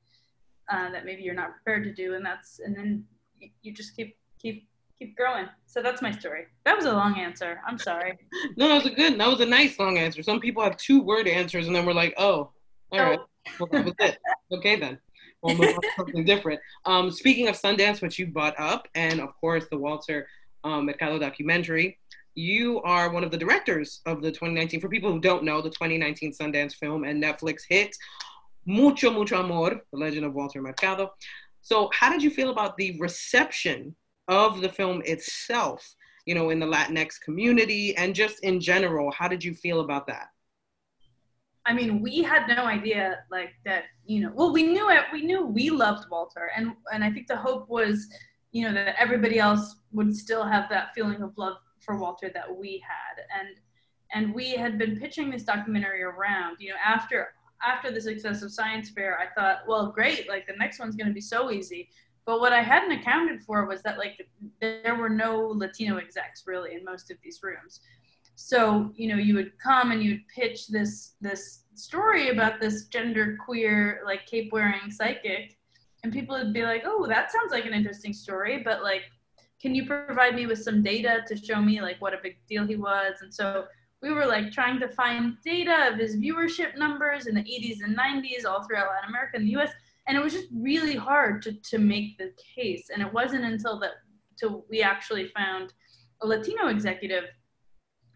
uh, that maybe you're not prepared to do, and that's and then you, you just keep keep keep growing. So that's my story. That was a long answer. I'm sorry. [laughs] no, that was a good. That was a nice long answer. Some people have two word answers, and then we're like, oh, all right. Well that was it. Okay then. We'll move on to something different. Um, speaking of Sundance, which you brought up, and of course the Walter um, Mercado documentary, you are one of the directors of the 2019. For people who don't know, the 2019 Sundance film and Netflix hit Mucho, Mucho Amor, The Legend of Walter Mercado. So, how did you feel about the reception of the film itself, you know, in the Latinx community and just in general? How did you feel about that? I mean, we had no idea like that, you know, well, we knew it, we knew we loved Walter. And, and I think the hope was, you know, that everybody else would still have that feeling of love for Walter that we had. And, and we had been pitching this documentary around, you know, after after the success of Science Fair, I thought, well, great, like the next one's going to be so easy. But what I hadn't accounted for was that like there were no Latino execs really in most of these rooms. So you know, you would come and you'd pitch this this story about this gender queer like cape wearing psychic, and people would be like, oh, that sounds like an interesting story, but like can you provide me with some data to show me like what a big deal he was? And so we were like trying to find data of his viewership numbers in the 80s and 90s all throughout Latin America and the US. And it was just really hard to, to make the case. And it wasn't until that till we actually found a Latino executive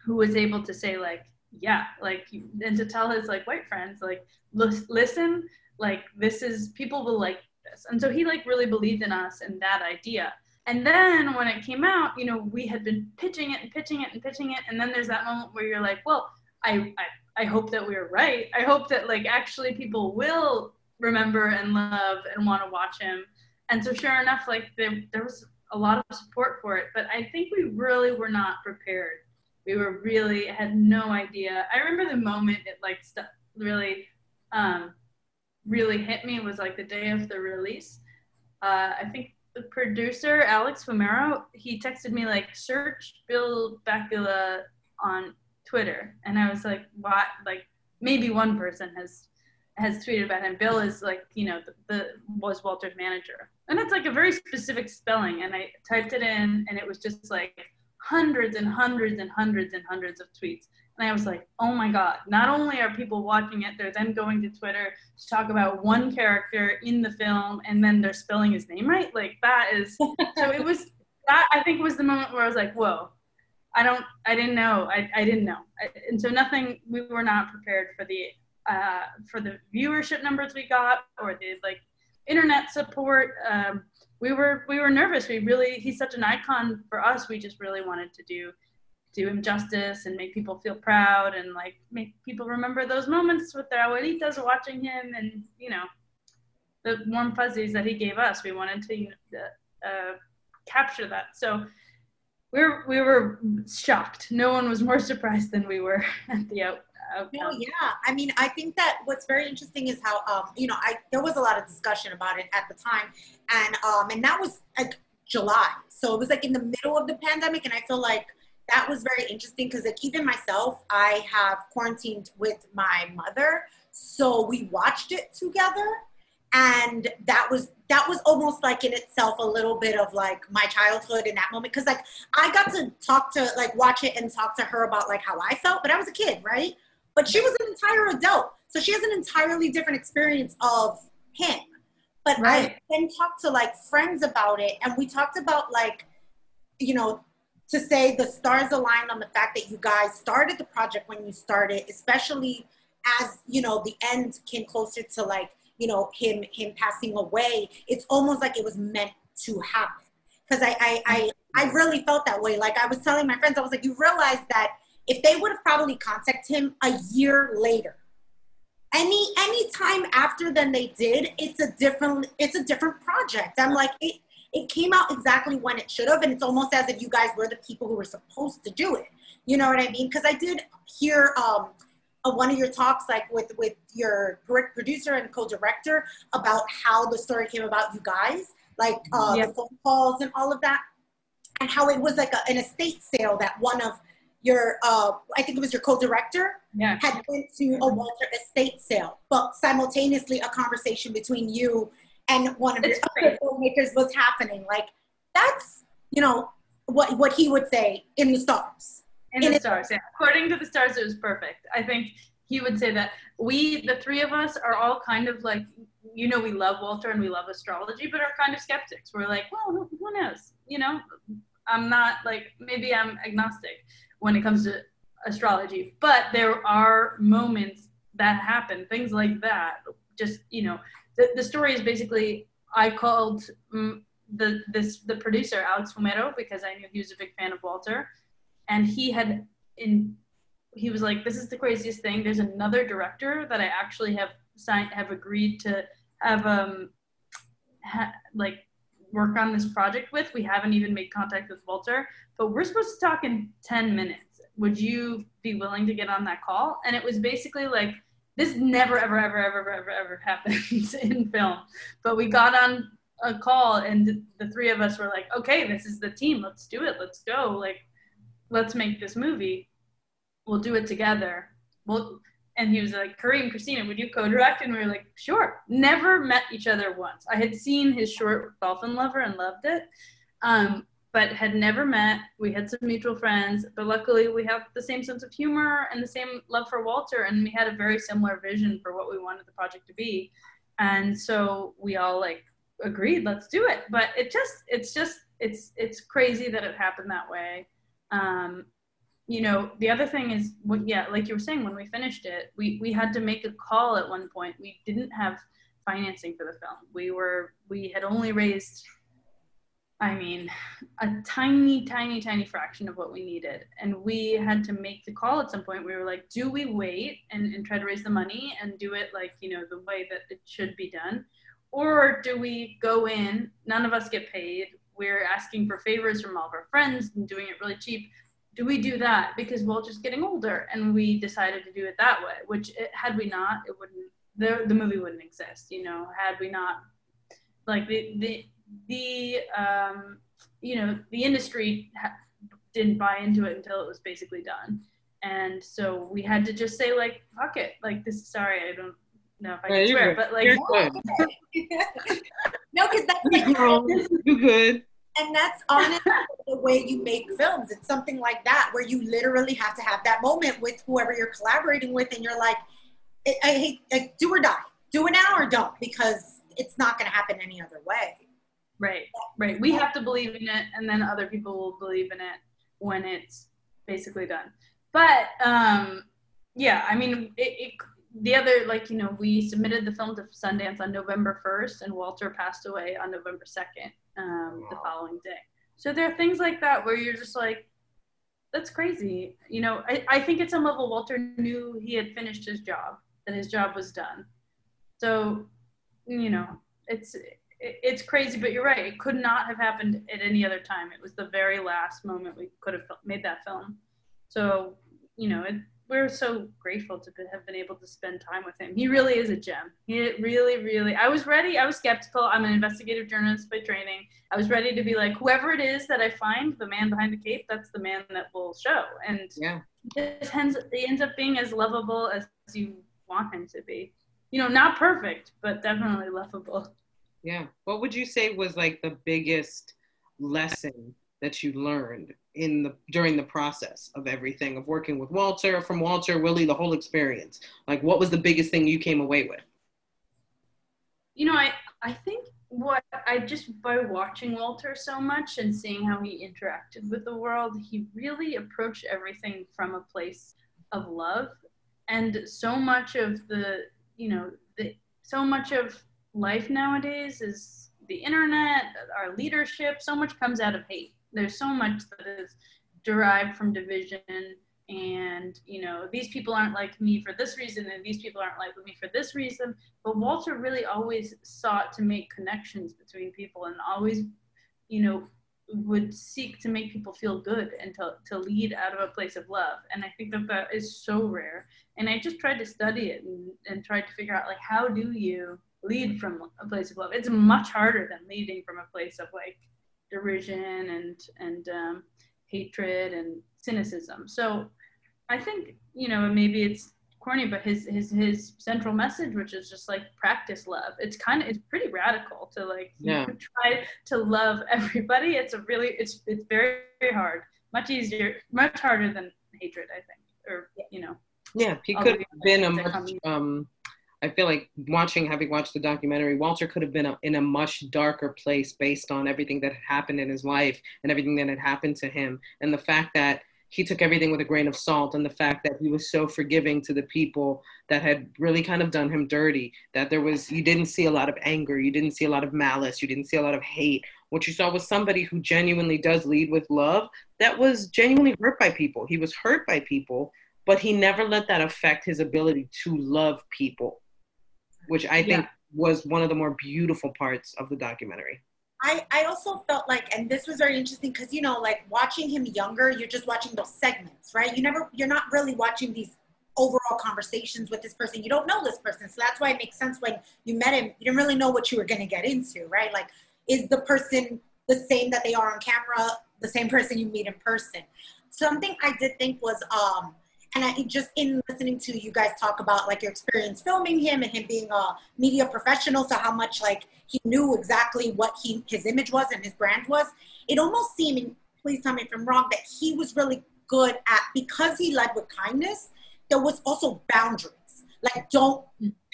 who was able to say like, yeah, like, and to tell his like white friends, like, listen, like this is people will like this. And so he like really believed in us and that idea. And then when it came out, you know, we had been pitching it and pitching it and pitching it. And then there's that moment where you're like, well, I, I, I hope that we are right. I hope that like actually people will remember and love and want to watch him. And so sure enough, like there, there was a lot of support for it, but I think we really were not prepared. We were really had no idea. I remember the moment it like st- really, um, really hit me was like the day of the release. Uh, I think the producer Alex Fumero he texted me like search Bill Bakula on Twitter, and I was like, what? Like maybe one person has has tweeted about him. Bill is like you know the, the was Walter's manager, and it's like a very specific spelling. And I typed it in, and it was just like hundreds and hundreds and hundreds and hundreds of tweets. And I was like, oh my God, not only are people watching it, they're then going to Twitter to talk about one character in the film and then they're spelling his name right. Like that is, [laughs] so it was, that I think was the moment where I was like, whoa, I don't, I didn't know. I, I didn't know. I, and so nothing, we were not prepared for the, uh, for the viewership numbers we got or the like internet support. Um, we were, we were nervous. We really, he's such an icon for us. We just really wanted to do do him justice and make people feel proud and like make people remember those moments with their abuelitas watching him and you know the warm fuzzies that he gave us. We wanted to uh, capture that. So we were we were shocked. No one was more [laughs] surprised than we were at the out. Outcome. No, yeah. I mean, I think that what's very interesting is how um, you know, I there was a lot of discussion about it at the time, and um, and that was like July, so it was like in the middle of the pandemic, and I feel like that was very interesting because like even myself, I have quarantined with my mother, so we watched it together, and that was that was almost like in itself a little bit of like my childhood in that moment. Because like I got to talk to like watch it and talk to her about like how I felt, but I was a kid, right? But she was an entire adult, so she has an entirely different experience of him. But right. I then talked to like friends about it, and we talked about like you know to say the stars aligned on the fact that you guys started the project when you started, especially as you know the end came closer to like you know him him passing away. It's almost like it was meant to happen because I, I I I really felt that way. Like I was telling my friends, I was like, you realize that if they would have probably contacted him a year later. Any any time after than they did it's a different it's a different project. I'm like it, it came out exactly when it should have and it's almost as if you guys were the people who were supposed to do it. You know what i mean? Because i did hear um one of your talks like with with your producer and co-director about how the story came about you guys like uh, yep. the phone calls and all of that and how it was like a, an estate sale that one of your uh, i think it was your co-director yeah. had went to a walter estate sale but simultaneously a conversation between you and one of your other filmmakers was happening. Like that's you know what what he would say in the stars. In, in the stars, yeah. According to the stars, it was perfect. I think he would say that we, the three of us, are all kind of like, you know, we love Walter and we love astrology, but are kind of skeptics. We're like, well, who knows? You know, I'm not like maybe I'm agnostic when it comes to astrology, but there are moments that happen, things like that. Just you know, the, the story is basically I called um, the this the producer Alex Fumero because I knew he was a big fan of Walter, and he had in he was like, "This is the craziest thing. There's another director that I actually have signed have agreed to have um ha, like work on this project with. We haven't even made contact with Walter, but we're supposed to talk in ten minutes. Would you be willing to get on that call?" And it was basically like this never ever ever ever ever ever [laughs] happens in film but we got on a call and the three of us were like okay this is the team let's do it let's go like let's make this movie we'll do it together well and he was like kareem cristina would you co-direct and we were like sure never met each other once i had seen his short dolphin lover and loved it um, but had never met. We had some mutual friends, but luckily we have the same sense of humor and the same love for Walter, and we had a very similar vision for what we wanted the project to be. And so we all like agreed, let's do it. But it just, it's just, it's, it's crazy that it happened that way. Um, you know, the other thing is, what, yeah, like you were saying, when we finished it, we we had to make a call at one point. We didn't have financing for the film. We were, we had only raised I mean, a tiny, tiny, tiny fraction of what we needed. And we had to make the call at some point. We were like, do we wait and, and try to raise the money and do it like, you know, the way that it should be done? Or do we go in, none of us get paid, we're asking for favors from all of our friends and doing it really cheap. Do we do that? Because Walter's getting older and we decided to do it that way, which it, had we not, it wouldn't, the, the movie wouldn't exist, you know, had we not, like the, the, the um, you know the industry ha- didn't buy into it until it was basically done. And so we had to just say like fuck it like this sorry i don't know if i can swear but like [laughs] no because that's [laughs] like, girl, you good and that's honestly [laughs] the way you make films it's something like that where you literally have to have that moment with whoever you're collaborating with and you're like i hate like do or die do it now or don't because it's not going to happen any other way Right, right. We have to believe in it, and then other people will believe in it when it's basically done. But um, yeah, I mean, it, it, the other, like, you know, we submitted the film to Sundance on November 1st, and Walter passed away on November 2nd, um, the following day. So there are things like that where you're just like, that's crazy. You know, I, I think at some level, Walter knew he had finished his job, that his job was done. So, you know, it's it's crazy, but you're right. It could not have happened at any other time. It was the very last moment we could have made that film. So, you know, it, we're so grateful to have been able to spend time with him. He really is a gem. He really, really. I was ready. I was skeptical. I'm an investigative journalist by training. I was ready to be like, whoever it is that I find, the man behind the cape, that's the man that will show. And yeah, it ends, it ends up being as lovable as you want him to be. You know, not perfect, but definitely lovable. Yeah. What would you say was like the biggest lesson that you learned in the during the process of everything of working with Walter, from Walter, Willie, the whole experience? Like what was the biggest thing you came away with? You know, I I think what I just by watching Walter so much and seeing how he interacted with the world, he really approached everything from a place of love. And so much of the, you know, the so much of life nowadays is the internet, our leadership, so much comes out of hate. There's so much that is derived from division and you know these people aren't like me for this reason and these people aren't like me for this reason. But walter really always sought to make connections between people and always you know would seek to make people feel good and to, to lead out of a place of love. And i think that that is so rare. And i just tried to study it and, and tried to figure out like how do you lead from a place of love. It's much harder than leading from a place of like derision and and um, hatred and cynicism. So I think you know maybe it's corny, but his his his central message, which is just like practice love. It's kind of it's pretty radical to like yeah. try to love everybody. It's a really it's it's very very hard. Much easier, much harder than hatred, I think, or you know. Yeah, he could have been a much um I feel like watching, having watched the documentary, Walter could have been a, in a much darker place based on everything that happened in his life and everything that had happened to him. And the fact that he took everything with a grain of salt and the fact that he was so forgiving to the people that had really kind of done him dirty, that there was, you didn't see a lot of anger, you didn't see a lot of malice, you didn't see a lot of hate. What you saw was somebody who genuinely does lead with love that was genuinely hurt by people. He was hurt by people, but he never let that affect his ability to love people which I think yeah. was one of the more beautiful parts of the documentary. I, I also felt like, and this was very interesting because, you know, like watching him younger, you're just watching those segments, right? You never, you're not really watching these overall conversations with this person. You don't know this person. So that's why it makes sense when you met him, you didn't really know what you were going to get into, right? Like, is the person the same that they are on camera, the same person you meet in person? Something I did think was, um, and I just in listening to you guys talk about like your experience filming him and him being a media professional, so how much like he knew exactly what he his image was and his brand was. It almost seemed, please tell me if I'm wrong, that he was really good at because he led with kindness. There was also boundaries, like don't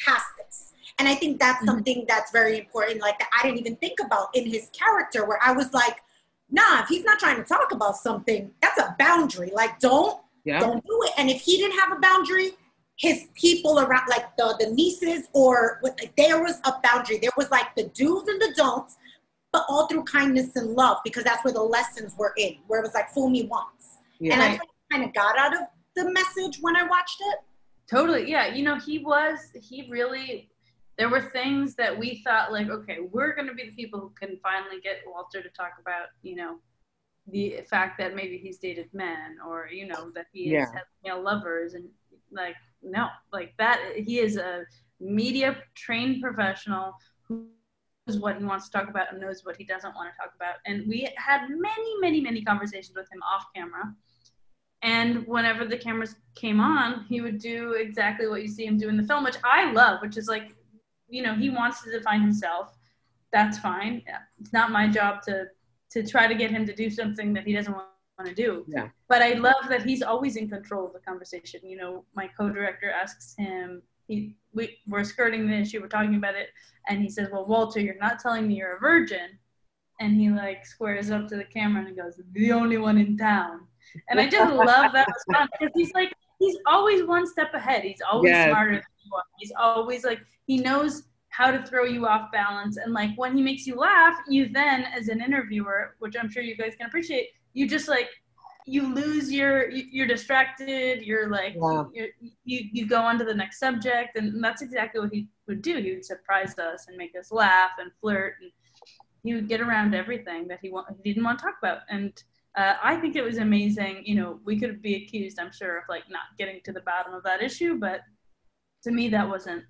pass this. And I think that's mm-hmm. something that's very important, like that I didn't even think about in his character, where I was like, nah, if he's not trying to talk about something, that's a boundary. Like don't yeah. Don't do it. And if he didn't have a boundary, his people around, like the, the nieces, or like, there was a boundary. There was like the do's and the don'ts, but all through kindness and love, because that's where the lessons were in, where it was like, fool me once. Yeah. And I kind of got out of the message when I watched it. Totally. Yeah. You know, he was, he really, there were things that we thought like, okay, we're going to be the people who can finally get Walter to talk about, you know, the fact that maybe he's dated men or you know that he yeah. has male lovers and like no like that he is a media trained professional who knows what he wants to talk about and knows what he doesn't want to talk about. And we had many many many conversations with him off camera. And whenever the cameras came on he would do exactly what you see him do in the film which i love which is like you know he wants to define himself. That's fine. It's not my job to to try to get him to do something that he doesn't want to do. Yeah. But I love that he's always in control of the conversation. You know, my co-director asks him, he we we're skirting the issue, we're talking about it, and he says, "Well, Walter, you're not telling me you're a virgin." And he like squares up to the camera and goes, "The only one in town." And I just [laughs] love that response because he's like he's always one step ahead. He's always yes. smarter than you are. He's always like he knows how to throw you off balance. And like when he makes you laugh, you then, as an interviewer, which I'm sure you guys can appreciate, you just like you lose your you're distracted you're like you're, you you go on to the next subject and that's exactly what he would do. He would surprise us and make us laugh and flirt and he would get around everything that he, want, he didn't want to talk about. And uh, i think it was amazing you know we could be accused i'm sure of like not getting to the bottom of that issue but to me that wasn't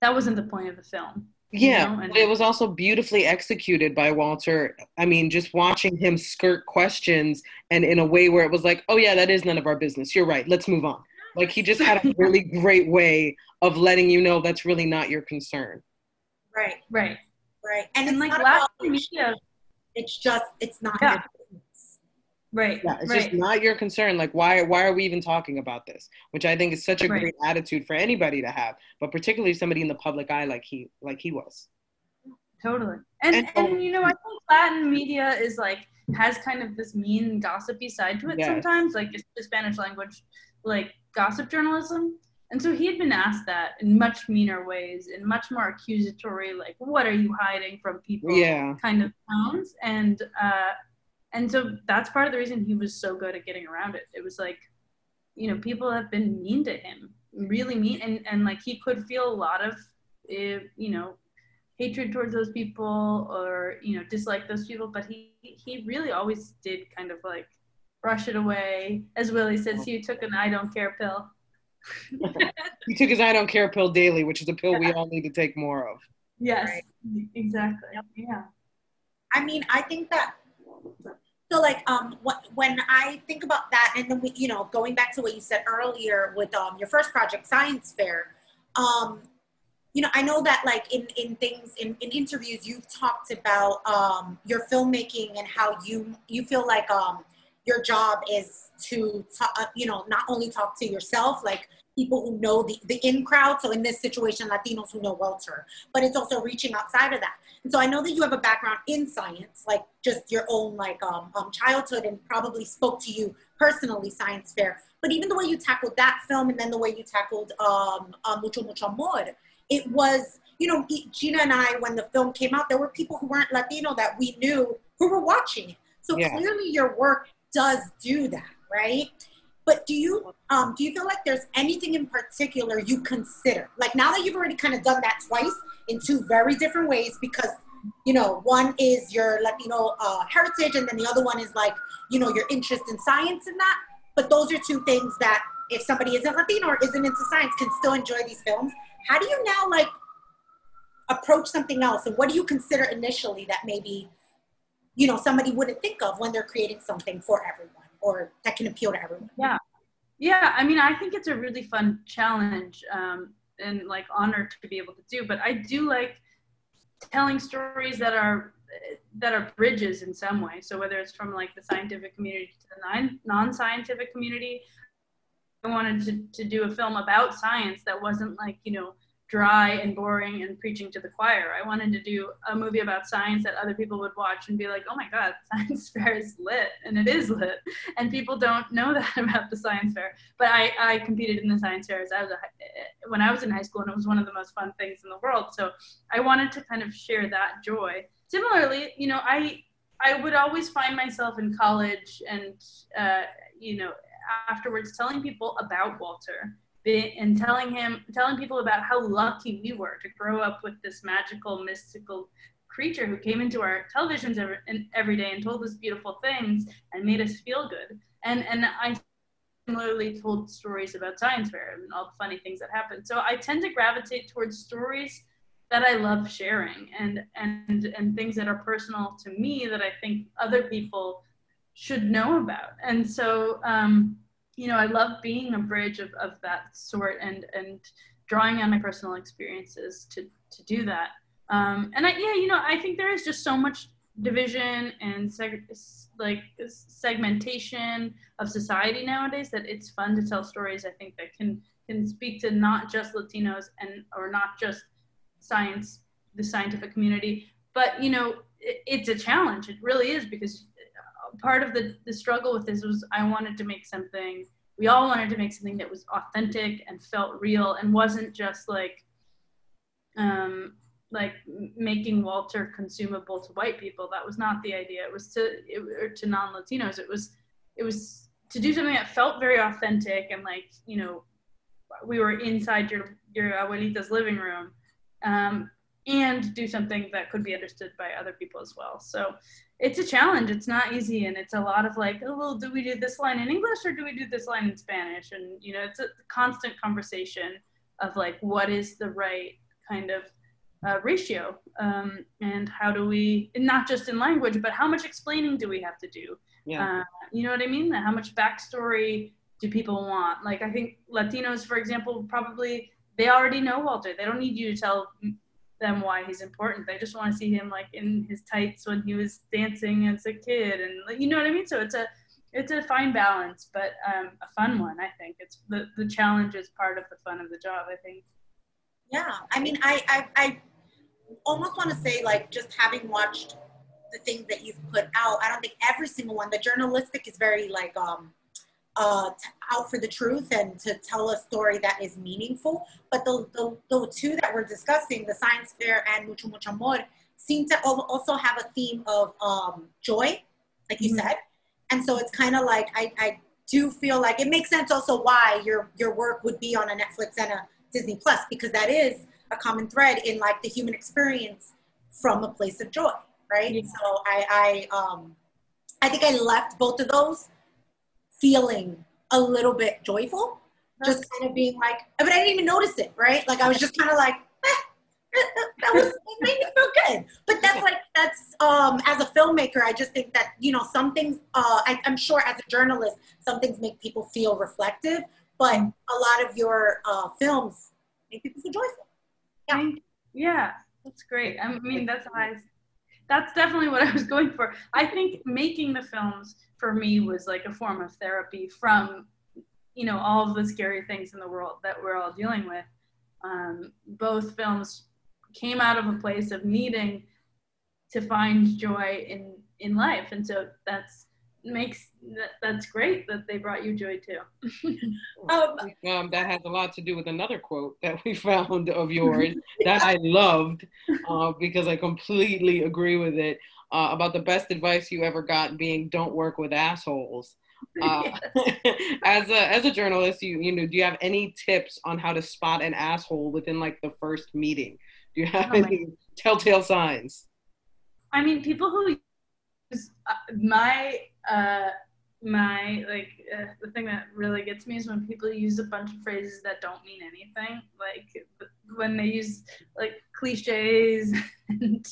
that wasn't the point of the film. Yeah, you know? and, it was also beautifully executed by Walter. I mean, just watching him skirt questions and in a way where it was like, oh, yeah, that is none of our business. You're right. Let's move on. Like, he just had a [laughs] really great way of letting you know that's really not your concern. Right, right, right. And, and it's like last media, it's just, it's not yeah. Right. Yeah, it's right. just not your concern. Like, why why are we even talking about this? Which I think is such a right. great attitude for anybody to have, but particularly somebody in the public eye like he like he was. Totally. And and, and you know, I think Latin media is like has kind of this mean gossipy side to it yes. sometimes, like it's the Spanish language, like gossip journalism. And so he had been asked that in much meaner ways, in much more accusatory, like, what are you hiding from people? Yeah. kind of tones. And uh and so that's part of the reason he was so good at getting around it. It was like you know people have been mean to him really mean and and like he could feel a lot of eh, you know hatred towards those people or you know dislike those people but he he really always did kind of like brush it away. As willie says he took an i don't care pill. [laughs] He took his i don't care pill daily which is a pill we all need to take more of. Yes right. exactly. Yeah. I mean i think that so like um what, when I think about that and then we, you know going back to what you said earlier with um your first project science fair um you know I know that like in in things in, in interviews you've talked about um your filmmaking and how you you feel like um your job is to uh, you know not only talk to yourself like people who know the, the in crowd. So in this situation, Latinos who know Walter, but it's also reaching outside of that. And so I know that you have a background in science, like just your own like um, um, childhood and probably spoke to you personally, science fair. But even the way you tackled that film and then the way you tackled um, uh, Mucho Mucho Amor, it was, you know, Gina and I, when the film came out, there were people who weren't Latino that we knew who were watching it. So yeah. clearly your work does do that, right? But do you um, do you feel like there's anything in particular you consider? Like now that you've already kind of done that twice in two very different ways, because you know one is your Latino uh, heritage, and then the other one is like you know your interest in science and that. But those are two things that if somebody isn't Latino or isn't into science can still enjoy these films. How do you now like approach something else, and what do you consider initially that maybe you know somebody wouldn't think of when they're creating something for everyone? Or that can appeal to everyone. Yeah. yeah, I mean, I think it's a really fun challenge um, and like honor to be able to do. But I do like telling stories that are that are bridges in some way. So whether it's from like the scientific community to the non-scientific community, I wanted to, to do a film about science that wasn't like you know dry and boring and preaching to the choir. I wanted to do a movie about science that other people would watch and be like, oh my God, [laughs] science fair is lit. And it is lit. And people don't know that [laughs] about the science fair. But I, I competed in the science fairs a, when I was in high school and it was one of the most fun things in the world. So I wanted to kind of share that joy. Similarly, you know, I, I would always find myself in college and, uh, you know, afterwards telling people about Walter and telling him, telling people about how lucky we were to grow up with this magical, mystical creature who came into our televisions every, every day and told us beautiful things and made us feel good. And and I similarly told stories about science fair and all the funny things that happened. So I tend to gravitate towards stories that I love sharing and and and things that are personal to me that I think other people should know about. And so um, you know, I love being a bridge of, of that sort and, and drawing on my personal experiences to, to do that. Um, and I, yeah, you know, I think there is just so much division and seg- like segmentation of society nowadays that it's fun to tell stories. I think that can can speak to not just Latinos and or not just science, the scientific community, but you know, it, it's a challenge. It really is because part of the, the struggle with this was I wanted to make something, we all wanted to make something that was authentic and felt real and wasn't just like, um, like making Walter consumable to white people. That was not the idea. It was to, it, or to non-Latinos. It was, it was to do something that felt very authentic and like, you know, we were inside your, your abuelita's living room. Um, and do something that could be understood by other people as well. So it's a challenge. It's not easy, and it's a lot of like, oh, well, do we do this line in English or do we do this line in Spanish? And you know, it's a constant conversation of like, what is the right kind of uh, ratio, um, and how do we, not just in language, but how much explaining do we have to do? Yeah. Uh, you know what I mean? How much backstory do people want? Like, I think Latinos, for example, probably they already know Walter. They don't need you to tell them why he's important. They just want to see him like in his tights when he was dancing as a kid, and you know what I mean. So it's a it's a fine balance, but um, a fun one. I think it's the the challenge is part of the fun of the job. I think. Yeah, I mean, I I, I almost want to say like just having watched the things that you've put out, I don't think every single one. The journalistic is very like um uh, out for the truth and to tell a story that is meaningful. But the, the, the two that we're discussing, the science fair and Mucho Mucho Amor, seem to also have a theme of um, joy, like you mm-hmm. said. And so it's kind of like I, I do feel like it makes sense also why your your work would be on a Netflix and a Disney Plus because that is a common thread in like the human experience from a place of joy, right? Yeah. So I I um I think I left both of those feeling a little bit joyful, just kind of being like, but I didn't even notice it, right? Like I was just kind of like, eh, that was it made me feel good. But that's like that's um as a filmmaker, I just think that you know some things. Uh, I, am sure as a journalist, some things make people feel reflective, but a lot of your uh, films make people feel joyful. Yeah, yeah, that's great. I mean, that's I, that's definitely what I was going for. I think making the films for me was like a form of therapy from you know all of the scary things in the world that we're all dealing with. Um, both films came out of a place of needing to find joy in in life. And so that's makes that, that's great that they brought you joy too. [laughs] Um, um, that has a lot to do with another quote that we [laughs] found of yours that i loved uh, because i completely agree with it uh, about the best advice you ever got being don't work with assholes. Uh, [laughs] [laughs] as a as a journalist, you you know, do you have any tips on how to spot an asshole within like the first meeting? Do you have oh any telltale signs? I mean, people who use uh, my uh, my like uh, the thing that really gets me is when people use a bunch of phrases that don't mean anything like when they use like cliches [laughs] and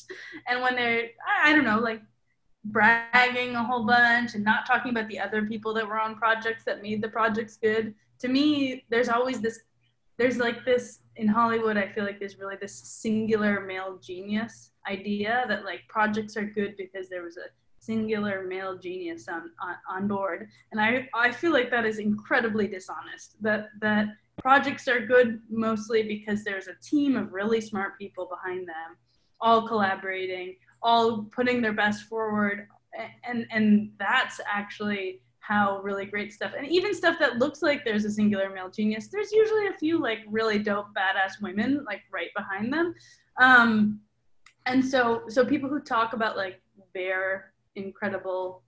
and when they're I, I don't know like bragging a whole bunch and not talking about the other people that were on projects that made the projects good. To me, there's always this, there's like this in Hollywood, I feel like there's really this singular male genius idea that like projects are good because there was a singular male genius on, on, on board. And I, I feel like that is incredibly dishonest. That that projects are good mostly because there's a team of really smart people behind them, all collaborating, all putting their best forward. And and that's actually how really great stuff and even stuff that looks like there's a singular male genius there's usually a few like really dope badass women like right behind them um and so so people who talk about like their incredible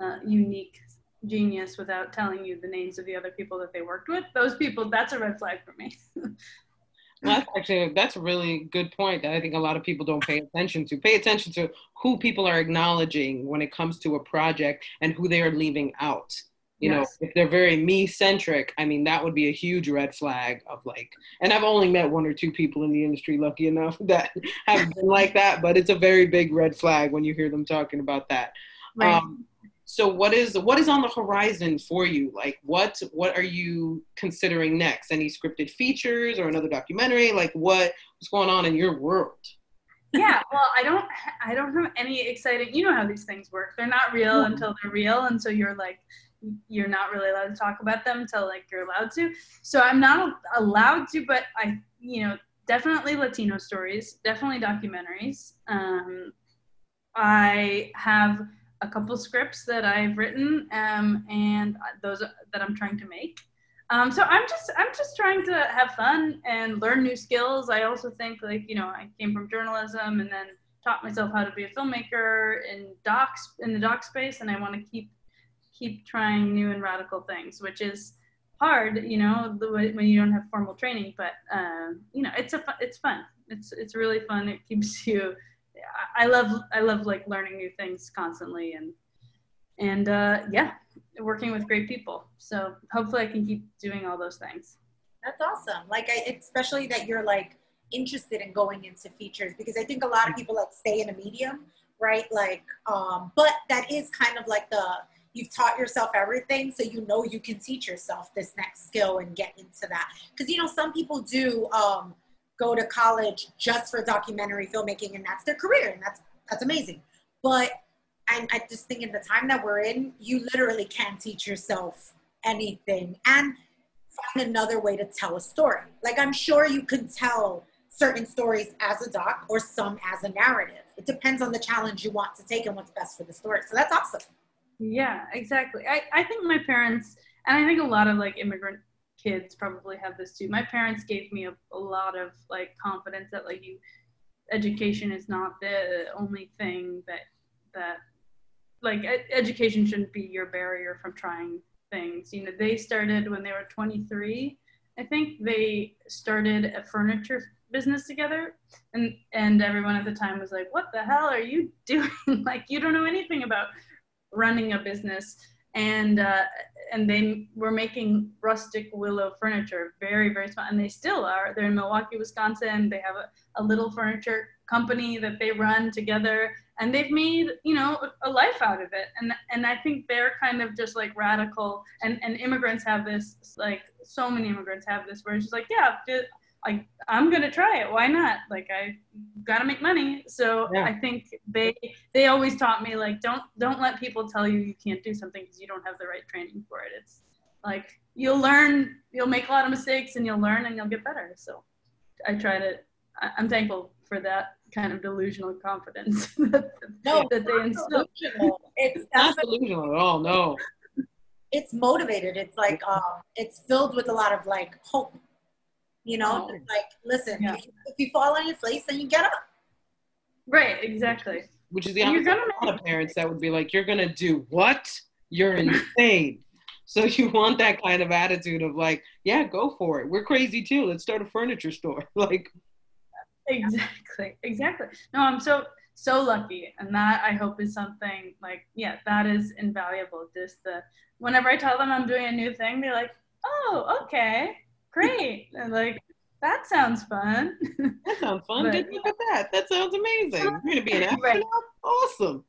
uh, unique genius without telling you the names of the other people that they worked with those people that's a red flag for me [laughs] that's actually that's a really good point that I think a lot of people don't pay attention to. Pay attention to who people are acknowledging when it comes to a project and who they are leaving out. You yes. know, if they're very me centric, I mean that would be a huge red flag of like. And I've only met one or two people in the industry, lucky enough, [laughs] that have been like that. But it's a very big red flag when you hear them talking about that. Right. Um, so what is what is on the horizon for you like what what are you considering next any scripted features or another documentary like what what's going on in your world yeah well i don't i don't have any exciting you know how these things work they're not real until they're real and so you're like you're not really allowed to talk about them until like you're allowed to so i'm not allowed to but i you know definitely latino stories definitely documentaries um, i have a couple scripts that I've written um, and those that I'm trying to make. Um, so I'm just I'm just trying to have fun and learn new skills. I also think like you know I came from journalism and then taught myself how to be a filmmaker in docs in the doc space, and I want to keep keep trying new and radical things, which is hard, you know, when you don't have formal training. But um, you know, it's a it's fun. It's it's really fun. It keeps [laughs] you I love I love like learning new things constantly and and uh, yeah, working with great people. So hopefully I can keep doing all those things. That's awesome. Like I, especially that you're like interested in going into features because I think a lot of people like stay in a medium, right? Like, um, but that is kind of like the you've taught yourself everything, so you know you can teach yourself this next skill and get into that. Because you know some people do. Um, go to college just for documentary filmmaking and that's their career and that's that's amazing but I, I just think in the time that we're in you literally can teach yourself anything and find another way to tell a story like i'm sure you can tell certain stories as a doc or some as a narrative it depends on the challenge you want to take and what's best for the story so that's awesome yeah exactly i, I think my parents and i think a lot of like immigrant kids probably have this too. My parents gave me a, a lot of like confidence that like you education is not the only thing that that like education shouldn't be your barrier from trying things. You know, they started when they were 23. I think they started a furniture business together and and everyone at the time was like what the hell are you [laughs] doing like you don't know anything about running a business and uh, and they were making rustic willow furniture, very very small, and they still are. They're in Milwaukee, Wisconsin. They have a, a little furniture company that they run together, and they've made you know a, life out of it. And and I think they're kind of just like radical, and and immigrants have this like so many immigrants have this where it's just like yeah like I'm gonna try it. Why not? Like I gotta make money. So yeah. I think they they always taught me like don't don't let people tell you you can't do something because you don't have the right training for it. It's like you'll learn, you'll make a lot of mistakes, and you'll learn and you'll get better. So I try to. I'm thankful for that kind of delusional confidence [laughs] that, no, that they instill. It's not delusional at all. No. It's motivated. It's like um, it's filled with a lot of like hope you know, oh. like, listen, yeah. if, you, if, you, fall on your face, then you get up. Right, exactly. Which is the opposite of a lot of parents that would be like, you're going to do what? You're insane. [laughs] so you want that kind of attitude of like, yeah, go for it. We're crazy too. Let's start a furniture store. [laughs] like, exactly, exactly. No, I'm so so lucky, and that I hope is something like, yeah, that is invaluable. Just the whenever I tell them I'm doing a new thing, they're like, oh, okay great. And like, that sounds fun. That sounds fun. But, Good luck with that. That sounds amazing. You're gonna be an astronaut. Right. Awesome.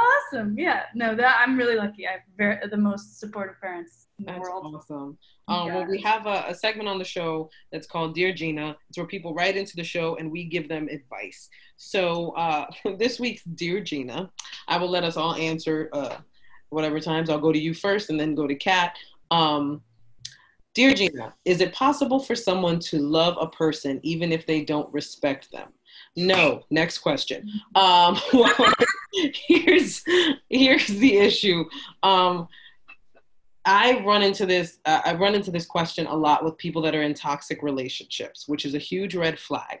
awesome. Yeah. No, that I'm really lucky. I have very, the most supportive parents in the That's world. awesome. Um, Well, we have a, a segment on the show that's called Dear Gina. It's where people write into the show and we give them advice. So uh, [laughs] this week's Dear Gina, I will let us all answer uh, whatever times. I'll go to you first and then go to Kat. Um, Dear Gina, is it possible for someone to love a person even if they don't respect them? No. Next question. Um, [laughs] here's here's the issue. Um, I run into this. Uh, I run into this question a lot with people that are in toxic relationships, which is a huge red flag.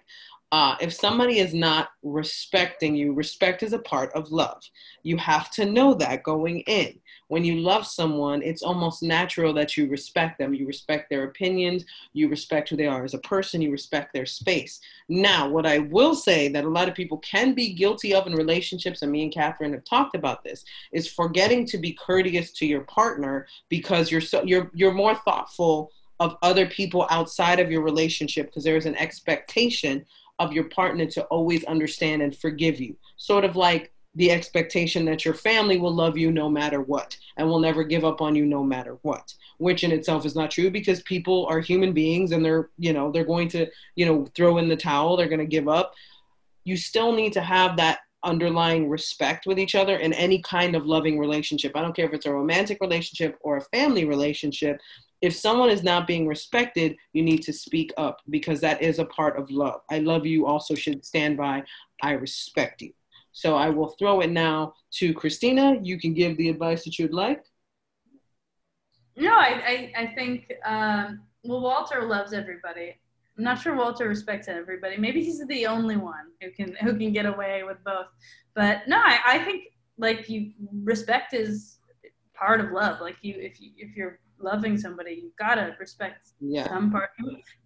Uh, if somebody is not respecting you, respect is a part of love. You have to know that going in. When you love someone, it's almost natural that you respect them. You respect their opinions, you respect who they are as a person, you respect their space. Now, what I will say that a lot of people can be guilty of in relationships, and me and Catherine have talked about this, is forgetting to be courteous to your partner because you're so you're you're more thoughtful of other people outside of your relationship because there is an expectation of your partner to always understand and forgive you. Sort of like the expectation that your family will love you no matter what and will never give up on you no matter what, which in itself is not true because people are human beings and they're, you know, they're going to, you know, throw in the towel, they're going to give up. You still need to have that underlying respect with each other in any kind of loving relationship. I don't care if it's a romantic relationship or a family relationship if someone is not being respected, you need to speak up because that is a part of love. I love you also should stand by, I respect you. So I will throw it now to Cristina. You can give the advice that you'd like. No, I, I, I think, um, well, Walter loves everybody. I'm not sure Walter respects everybody. Maybe he's the only one who can who can get away with both. But no, I, I think like you respect is part of love. Like you, if you if you're loving somebody, you've gotta respect Yeah. some part.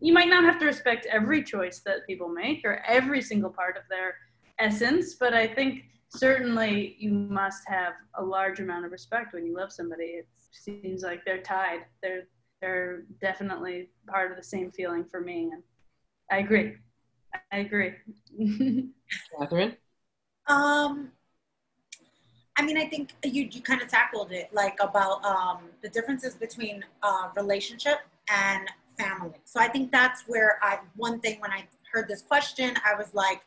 You might not have to respect every choice that people make or every single part of their essence, but I think certainly you must have a large amount of respect when you love somebody. It seems like they're tied. They're they're definitely part of the same feeling for me, and I agree. I agree. [laughs] Catherine? Um, I mean, I think you, you kind of tackled it, like about um, the differences between uh, relationship and family. So I think that's where I, one thing when I heard this question, I was like,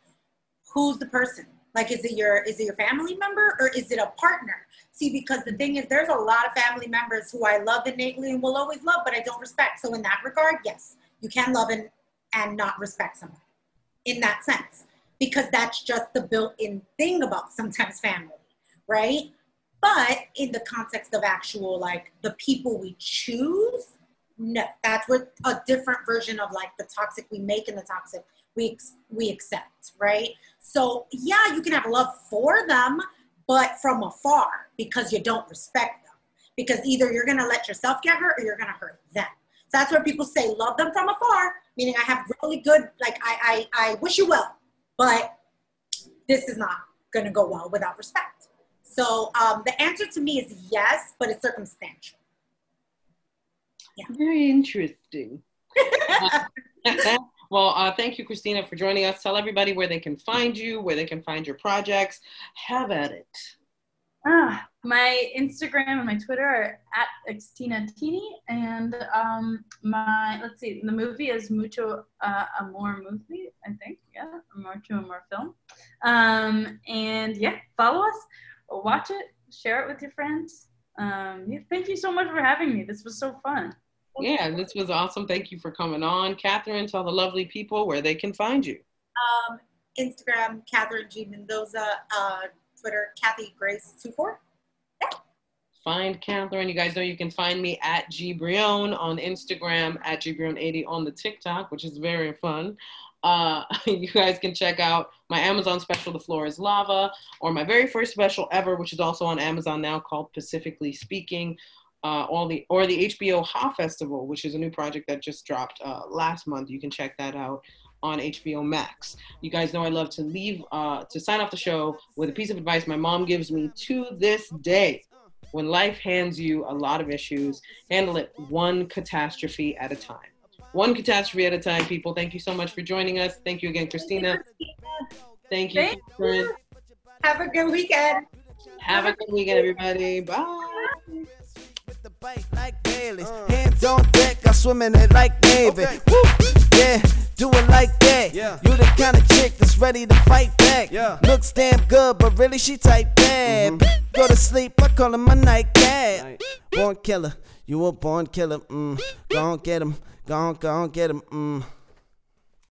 who's the person? Like, is it your, is it your family member or is it a partner? See, because the thing is, there's a lot of family members who I love innately and will always love, but I don't respect. So in that regard, yes, you can love and, and not respect somebody in that sense, because that's just the built-in thing about sometimes family right? But in the context of actual, like the people we choose, no, that's what a different version of like the toxic we make and the toxic we we accept, right? So yeah, you can have love for them, but from afar because you don't respect them. Because either you're gonna let yourself get hurt or you're gonna hurt them. So that's where people say love them from afar, meaning I have really good, like I I, I wish you well, but this is not gonna go well without respect. So um, the answer to me is yes, but it's circumstantial. Yeah. Very interesting. [laughs] well, uh, thank you, Cristina, for joining us. Tell everybody where they can find you, where they can find your projects. Have at it. Ah, my Instagram and my Twitter are at Xtina Tini, and um, my let's see, the movie is Mucho uh, Amor movie, I think. Yeah, Mucho Amor film. Um, and yeah, follow us watch it, share it with your friends. Um, thank you so much for having me. This was so fun. Yeah, this was awesome. Thank you for coming on. Catherine, tell the lovely people where they can find you. Um, Instagram, Catherine G. Mendoza. Uh, Twitter, Kathy Grace 24. Yeah. Find Catherine. You guys know you can find me at G Brion on Instagram, at G Brion80 on the TikTok, which is very fun. Uh, [laughs] you guys can check out my Amazon special, The Floor is Lava, or my very first special ever, which is also on Amazon now called Pacifically Speaking. Uh, all the or the HBO Ha Festival, which is a new project that just dropped uh, last month. You can check that out on HBO Max. You guys know I love to leave uh, to sign off the show with a piece of advice my mom gives me to this day. When life hands you a lot of issues, handle it one catastrophe at a time. One catastrophe at a time, people. Thank you so much for joining us. Thank you again, Cristina. Thank you. Thank you. Have a good weekend. Have a good weekend, everybody. Bye. With the bite like Bailey's. Hands on deck, I swim in it like Navy. Yeah, do it like that. Yeah. You the kind of chick that's ready to fight back. Yeah. Looks damn good, but really she type bad. Go to sleep, I call her my nightcap. Night. Born killer, you a born killer. Mm. Go on, get him. Go gon' go get him. Mm.